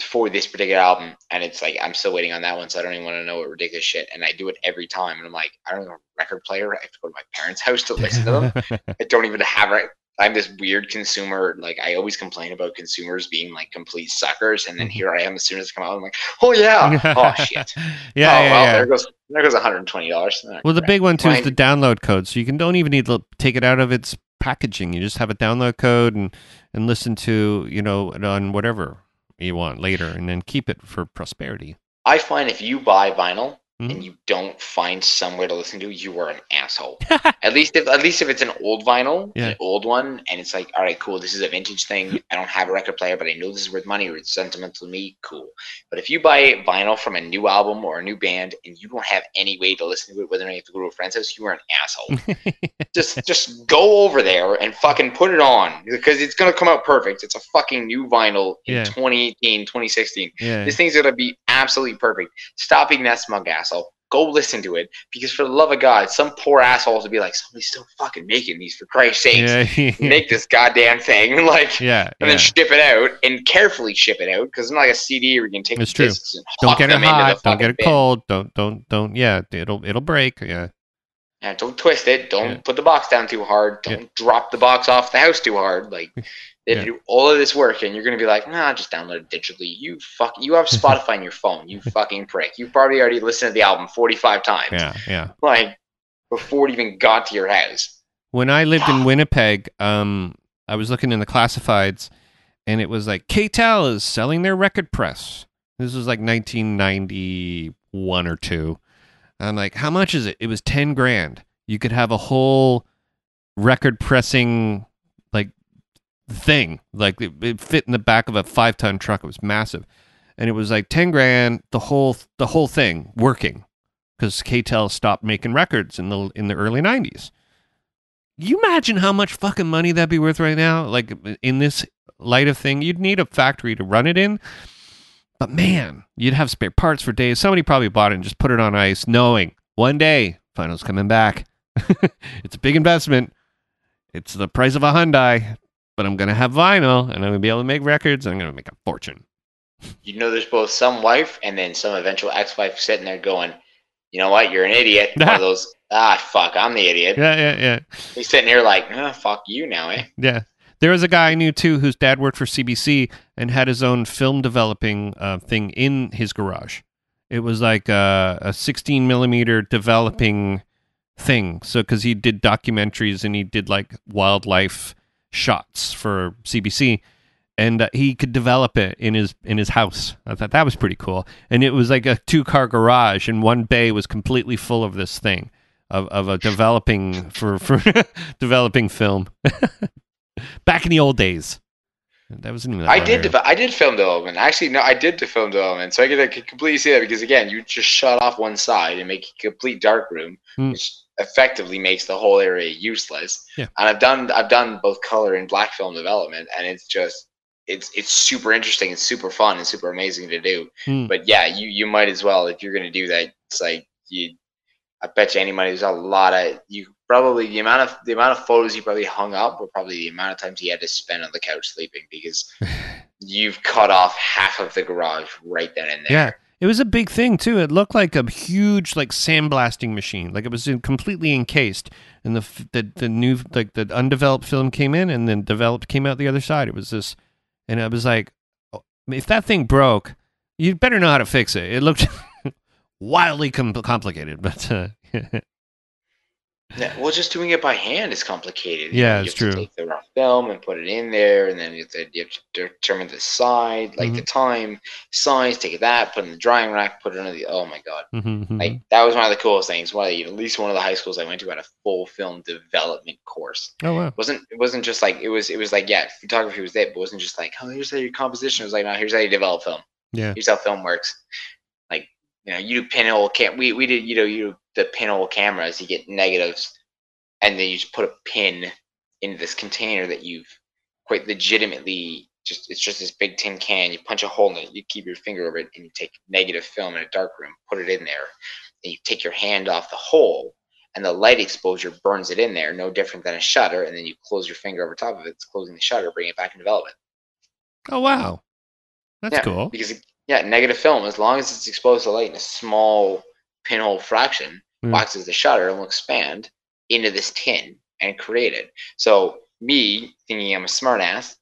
[SPEAKER 2] for this particular album, and it's like I'm still waiting on that one, so I don't even want to know what ridiculous shit. And I do it every time, and I'm like, I don't have a record player. I have to go to my parents' house to listen to them. I don't even have it. I'm this weird consumer. Like I always complain about consumers being like complete suckers, and then
[SPEAKER 1] Mhm.
[SPEAKER 2] here I am. As soon as it come out, I'm like, oh yeah, oh shit,
[SPEAKER 1] yeah,
[SPEAKER 2] oh
[SPEAKER 1] yeah,
[SPEAKER 2] well,
[SPEAKER 1] yeah.
[SPEAKER 2] there goes there goes 120 dollars.
[SPEAKER 1] Well, the big one too is the download code. So you can don't even need to take it out of its packaging. You just have a download code and and listen to you know on whatever you want later, and then keep it for prosperity.
[SPEAKER 2] I find if you buy vinyl
[SPEAKER 1] Mhm.
[SPEAKER 2] and you don't find somewhere to listen to, you are an asshole. at least if at least if it's an old vinyl,
[SPEAKER 1] Yeah.
[SPEAKER 2] an old one, and it's like, all right, cool, this is a vintage thing. I don't have a record player, but I know this is worth money or it's sentimental to me. Cool. But if you buy vinyl from a new album or a new band and you don't have any way to listen to it, whether or not you have to go to a friend's house, you are an asshole. just just go over there and fucking put it on because it's gonna come out perfect. It's a fucking new vinyl in
[SPEAKER 1] Yeah.
[SPEAKER 2] 2018, 2016.
[SPEAKER 1] yeah,
[SPEAKER 2] This thing's gonna be absolutely perfect. Stop being that smug asshole. Go listen to it because for the love of God, some poor assholes will be like, somebody's still fucking making these for Christ's sake!
[SPEAKER 1] yeah,
[SPEAKER 2] Make this goddamn thing like,
[SPEAKER 1] yeah,
[SPEAKER 2] and
[SPEAKER 1] yeah.
[SPEAKER 2] then ship it out and carefully ship it out because it's not like a CD where you can take
[SPEAKER 1] It's true.
[SPEAKER 2] discs and
[SPEAKER 1] Don't get it
[SPEAKER 2] them into the
[SPEAKER 1] hot. Don't get it
[SPEAKER 2] bin.
[SPEAKER 1] cold. Don't don't don't. Yeah, it'll it'll break. Yeah,
[SPEAKER 2] Yeah, don't twist it. Don't
[SPEAKER 1] Yeah.
[SPEAKER 2] put the box down too hard. Don't drop the box off the house too hard. Like they
[SPEAKER 1] Yeah.
[SPEAKER 2] do all of this work, and you're gonna be like, nah, just download it digitally. You fuck. You have Spotify on your phone. You fucking prick. You probably already listened to the album 45 times.
[SPEAKER 1] yeah, yeah.
[SPEAKER 2] Like before it even got to your house.
[SPEAKER 1] When I lived in Winnipeg, um, I was looking in the classifieds, and it was like KTEL is selling their record press. This was like 1991 or two. I'm like, how much is it? It was 10 grand. You could have a whole record pressing thing. Like it, it fit in the back of a five ton truck. It was massive, and it was like 10 grand. The whole the whole thing working because KTEL stopped making records in the in the early 90s you imagine how much fucking money that'd be worth right now? Like in this light of thing, you'd need a factory to run it in. But man, you'd have spare parts for days. Somebody probably bought it and just put it on ice, knowing one day vinyl's coming back. it's a big investment. It's the price of a Hyundai, but I'm gonna have vinyl and I'm gonna be able to make records. And I'm gonna make a fortune.
[SPEAKER 2] You know, there's both some wife and then some eventual ex-wife sitting there going, "You know what? You're an idiot." One of those. Ah, fuck. I'm the idiot.
[SPEAKER 1] Yeah, yeah, yeah.
[SPEAKER 2] He's sitting here like, oh, "Fuck you now, eh?"
[SPEAKER 1] Yeah. There was a guy I knew too whose dad worked for CBC and had his own film developing uh, thing in his garage. It was like a, a 16 millimeter developing thing. So, because he did documentaries and he did like wildlife shots for CBC, and uh, he could develop it in his in his house. I thought that was pretty cool. And it was like a two car garage, and one bay was completely full of this thing of of a developing for for developing film. Back in the old days, that wasn't even. That
[SPEAKER 2] I did. I did film development. Actually, no, I did the film development. So I could, I could completely see that because again, you just shut off one side and make a complete dark room,
[SPEAKER 1] Hmm.
[SPEAKER 2] which effectively makes the whole area useless.
[SPEAKER 1] Yeah.
[SPEAKER 2] And I've done I've done both color and black film development, and it's just it's it's super interesting. It's super fun and super amazing to do.
[SPEAKER 1] Hmm.
[SPEAKER 2] But yeah, you you might as well if you're gonna do that. It's like you. I bet you any money there's a lot of you probably the amount of the amount of photos you probably hung up were probably the amount of times you had to spend on the couch sleeping because you've cut off half of the garage right then and there.
[SPEAKER 1] Yeah. It was a big thing too. It looked like a huge like sandblasting machine. Like it was in, completely encased, and the, the the new like the undeveloped film came in, and then developed came out the other side. It was this, and I was like, oh, if that thing broke, you'd better know how to fix it. It looked wildly com- complicated, but uh,
[SPEAKER 2] Yeah, well, just doing it by hand is complicated.
[SPEAKER 1] Yeah,
[SPEAKER 2] you
[SPEAKER 1] it's true.
[SPEAKER 2] take the raw film and put it in there, and then you have to, you have to determine the side, like
[SPEAKER 1] Mm-hmm.
[SPEAKER 2] the time, size, take that, put it in the drying rack, put it under the. Oh my god!
[SPEAKER 1] Mhm,
[SPEAKER 2] Like
[SPEAKER 1] mhm.
[SPEAKER 2] that was one of the coolest things. One of the, at least one of the high schools I went to had a full film development course.
[SPEAKER 1] oh wow.
[SPEAKER 2] It wasn't it wasn't just like it was it was like yeah, photography was there, but it wasn't just like oh here's how your composition. It was like no, here's how you develop film.
[SPEAKER 1] Yeah.
[SPEAKER 2] Here's how film works. You know, you do pinhole cam. We we did you know you do the pinhole cameras. You get negatives, and then you just put a pin into this container that you've quite legitimately just it's just this big tin can. You punch a hole in it. You keep your finger over it, and you take negative film in a dark room, put it in there, and you take your hand off the hole. And the light exposure burns it in there, no different than a shutter. And then you close your finger over top of it, it's closing the shutter, bring it back in development.
[SPEAKER 1] Oh wow. That's
[SPEAKER 2] yeah,
[SPEAKER 1] cool.
[SPEAKER 2] Because yeah, negative film, as long as it's exposed to light in a small pinhole fraction,
[SPEAKER 1] Mm.
[SPEAKER 2] waxes the shutter and will expand into this tin and create it. So me thinking I'm a smart ass,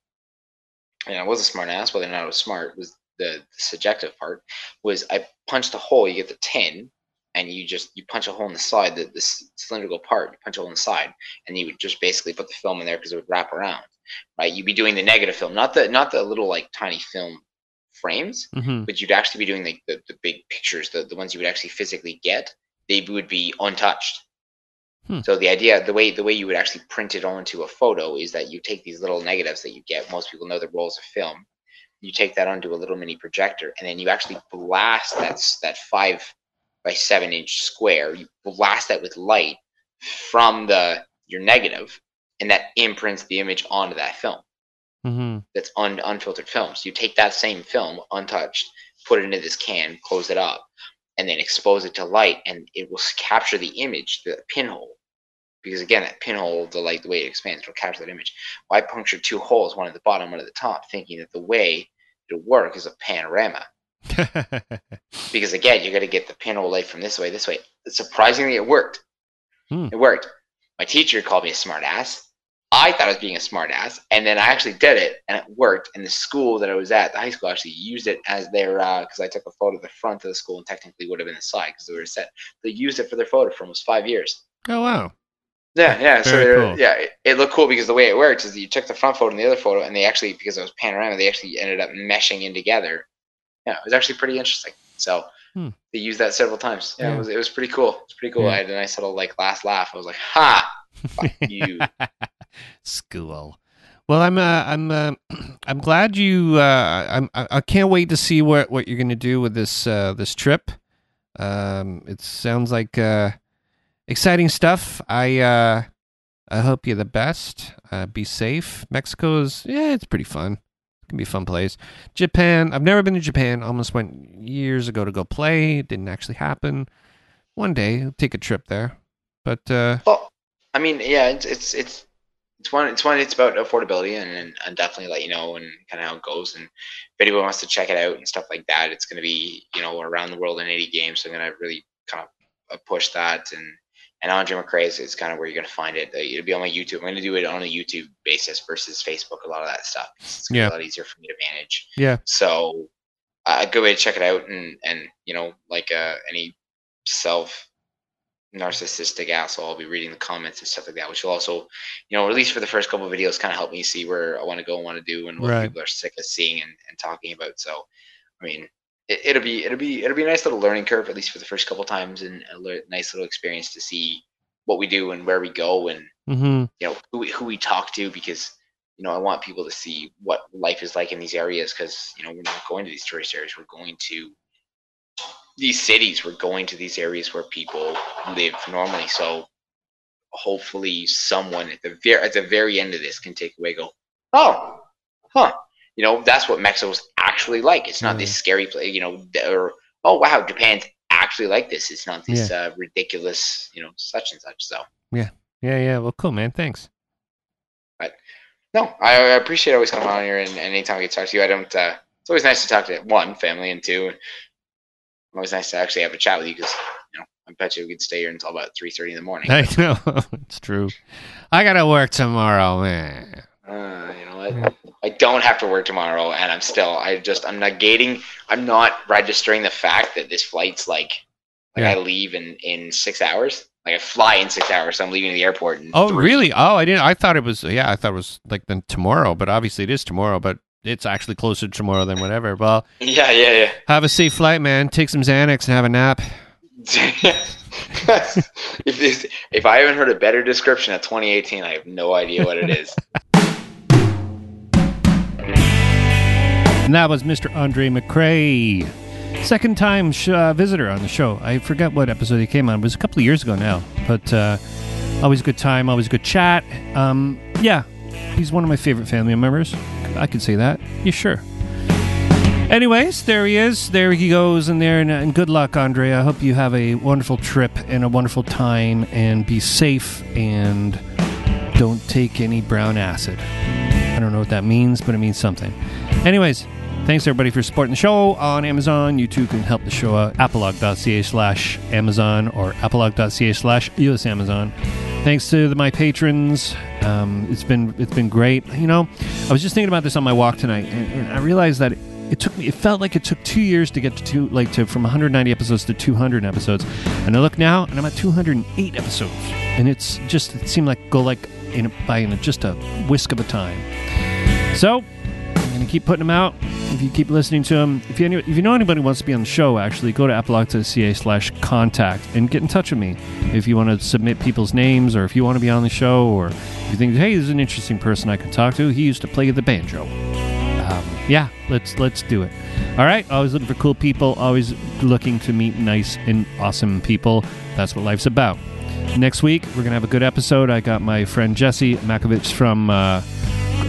[SPEAKER 2] and I was a smart ass, whether or not I was smart was the, the subjective part, was I punched a hole, you get the tin, and you just you punch a hole in the side, the, the cylindrical part, you punch a hole in the side, and you would just basically put the film in there because it would wrap around. Right? You'd be doing the negative film, not the not the little like tiny film frames,
[SPEAKER 1] hmm
[SPEAKER 2] but you'd actually be doing the, the, the big pictures, the, the ones you would actually physically get, they would be untouched.
[SPEAKER 1] Hmm.
[SPEAKER 2] So the idea, the way the way you would actually print it onto a photo is that you take these little negatives that you get. Most people know the rolls of film. You take that onto a little mini projector, and then you actually blast that that five by seven inch square. You blast that with light from the your negative, and that imprints the image onto that film
[SPEAKER 1] hmm
[SPEAKER 2] that's un, unfiltered film. So you take that same film, untouched, put it into this can, close it up, and then expose it to light, and it will capture the image, the pinhole. Because again, that pinhole, the light, the way it expands, will capture that image. Well, puncture two holes, one at the bottom, one at the top, thinking that the way it'll work is a panorama. Because again, you're going to get the pinhole light from this way, this way. Surprisingly, it worked.
[SPEAKER 1] Hmm.
[SPEAKER 2] It worked. My teacher called me a smart ass. I thought I was being a smart ass, and then I actually did it, and it worked. And the school that I was at, the high school, actually used it as their because I took a photo of the front of the school, and technically would have been the side because they were set. They used it for their photo for almost five years.
[SPEAKER 1] oh wow.
[SPEAKER 2] Yeah, yeah. so
[SPEAKER 1] Very
[SPEAKER 2] they're-
[SPEAKER 1] cool.
[SPEAKER 2] yeah, it, it looked cool because the way it works is that you took the front photo and the other photo, and they actually because it was panorama, they actually ended up meshing in together. Yeah, it was actually pretty interesting. So
[SPEAKER 1] Hmm.
[SPEAKER 2] they used that several times. Yeah,
[SPEAKER 1] Yeah.
[SPEAKER 2] it was it was pretty cool. It's pretty cool.
[SPEAKER 1] Yeah.
[SPEAKER 2] I had a nice little like last laugh. I was like, ha, fuck you.
[SPEAKER 1] School. Well, I'm uh, I'm uh, I'm glad you. Uh, I'm I can't wait to see what what you're going to do with this uh, this trip. Um, it sounds like uh, exciting stuff. I uh, I hope you're the best. Be safe. Mexico's yeah, it's pretty fun. It can be a fun place. Japan. I've never been to Japan. Almost went years ago to go play. Didn't actually happen. One day, I'll take a trip there. But
[SPEAKER 2] Well, I mean, yeah, it's it's it's it's one it's one it's about affordability and and, and definitely let you know and kind of how it goes. And if anyone wants to check it out and stuff like that, it's going to be you know around the world in 80 games. So I'm going to really kind of uh, push that and. And Andre McRae is, is kind of where you're going to find it. It'll be on my YouTube. I'm going to do it on a YouTube basis versus Facebook. A lot of that stuff. It's gonna
[SPEAKER 1] Yeah.
[SPEAKER 2] be a lot easier for me to manage.
[SPEAKER 1] yeah,
[SPEAKER 2] So uh, a good way to check it out, and and you know, like uh, any self narcissistic asshole, I'll be reading the comments and stuff like that, which will also, you know, at least for the first couple of videos, kind of help me see where I want to go and want to do, and what
[SPEAKER 1] Right.
[SPEAKER 2] people are sick of seeing and, and talking about. So, I mean, it, it'll be it'll be it'll be a nice little learning curve, at least for the first couple of times, and a nice little experience to see what we do and where we go and
[SPEAKER 1] hmm
[SPEAKER 2] you know who we, who we talk to because you know I want people to see what life is like in these areas because you know we're not going to these tourist areas we're going to these cities we're going to these areas where people live normally so hopefully someone at the very at the very end of this can take away go oh huh you know that's what Mexico's actually like it's not this scary place you know or oh wow Japan's actually like this it's not this uh, ridiculous you know such and such so
[SPEAKER 1] yeah, yeah. Yeah. Well, cool, man. Thanks.
[SPEAKER 2] But No, I, I appreciate always coming on here and, and anytime I get to talk to you. I don't. Uh, it's always nice to talk to one family and two. Always nice to actually have a chat with you because you know I bet you we could stay here until about three thirty in the morning.
[SPEAKER 1] I know it's true. I gotta work tomorrow, man.
[SPEAKER 2] Uh, you know what? I don't have to work tomorrow, and I'm still. I just. I'm negating. I'm not registering the fact that this flight's like. Like
[SPEAKER 1] Yeah.
[SPEAKER 2] I leave in in six hours. Like I fly in six hours, so I'm leaving the airport. In
[SPEAKER 1] Oh,
[SPEAKER 2] three.
[SPEAKER 1] really? Oh, I didn't. I thought it was. Yeah, I thought it was like then tomorrow, but obviously it is tomorrow. But it's actually closer to tomorrow than whatever. Well,
[SPEAKER 2] Yeah, yeah, yeah.
[SPEAKER 1] have a safe flight, man. Take some Xanax and have a nap.
[SPEAKER 2] if this, if I haven't heard a better description of 2018, I have no idea what it is.
[SPEAKER 1] And that was Mr. Andre McCrae. Second time sh- uh, visitor on the show. I forget what episode he came on. It was a couple of years ago now. But uh, always a good time, always a good chat. Um, yeah, he's one of my favorite family members. I could say that. Yeah, sure. Anyways, there he is. There he goes in there. And, and good luck, Andre. I hope you have a wonderful trip and a wonderful time and be safe and don't take any brown acid. I don't know what that means, but it means something. Anyways, thanks everybody for supporting the show on Amazon. You too can help the show out. Apologue.ca slash Amazon or apologue.ca slash US Amazon. Thanks to the, my patrons. Um, it's been it's been great. You know, I was just thinking about this on my walk tonight, and, and I realized that it took me. It felt like it took two years to get to two, like to from 190 episodes to 200 episodes. And I look now, and I'm at 208 episodes, and it's just it seemed like go like in a, by in a, just a whisk of a time. So I'm gonna keep putting them out. If you keep listening to them, if you if you know anybody who wants to be on the show, actually go to apologue.ca slash contact and get in touch with me. If you want to submit people's names, or if you want to be on the show, or if you think, hey, this is an interesting person I can talk to. He used to play the banjo. Um, yeah, let's let's do it. All right, always looking for cool people. Always looking to meet nice and awesome people. That's what life's about. Next week we're gonna have a good episode. I got my friend Jesse Makovich from. Uh,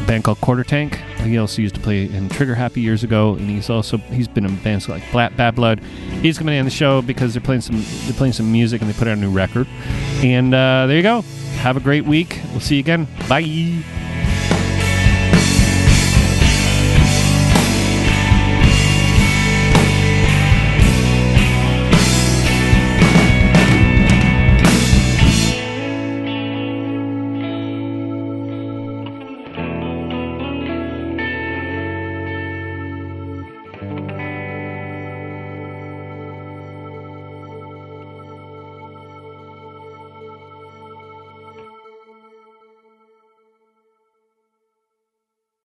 [SPEAKER 1] band called Quarter Tank. He also used to play in Trigger Happy years ago, and he's also he's been in bands like Black Bad Blood. He's coming on the show because they're playing some they're playing some music and they put out a new record. And uh, there you go. Have a great week. We'll see you again. Bye.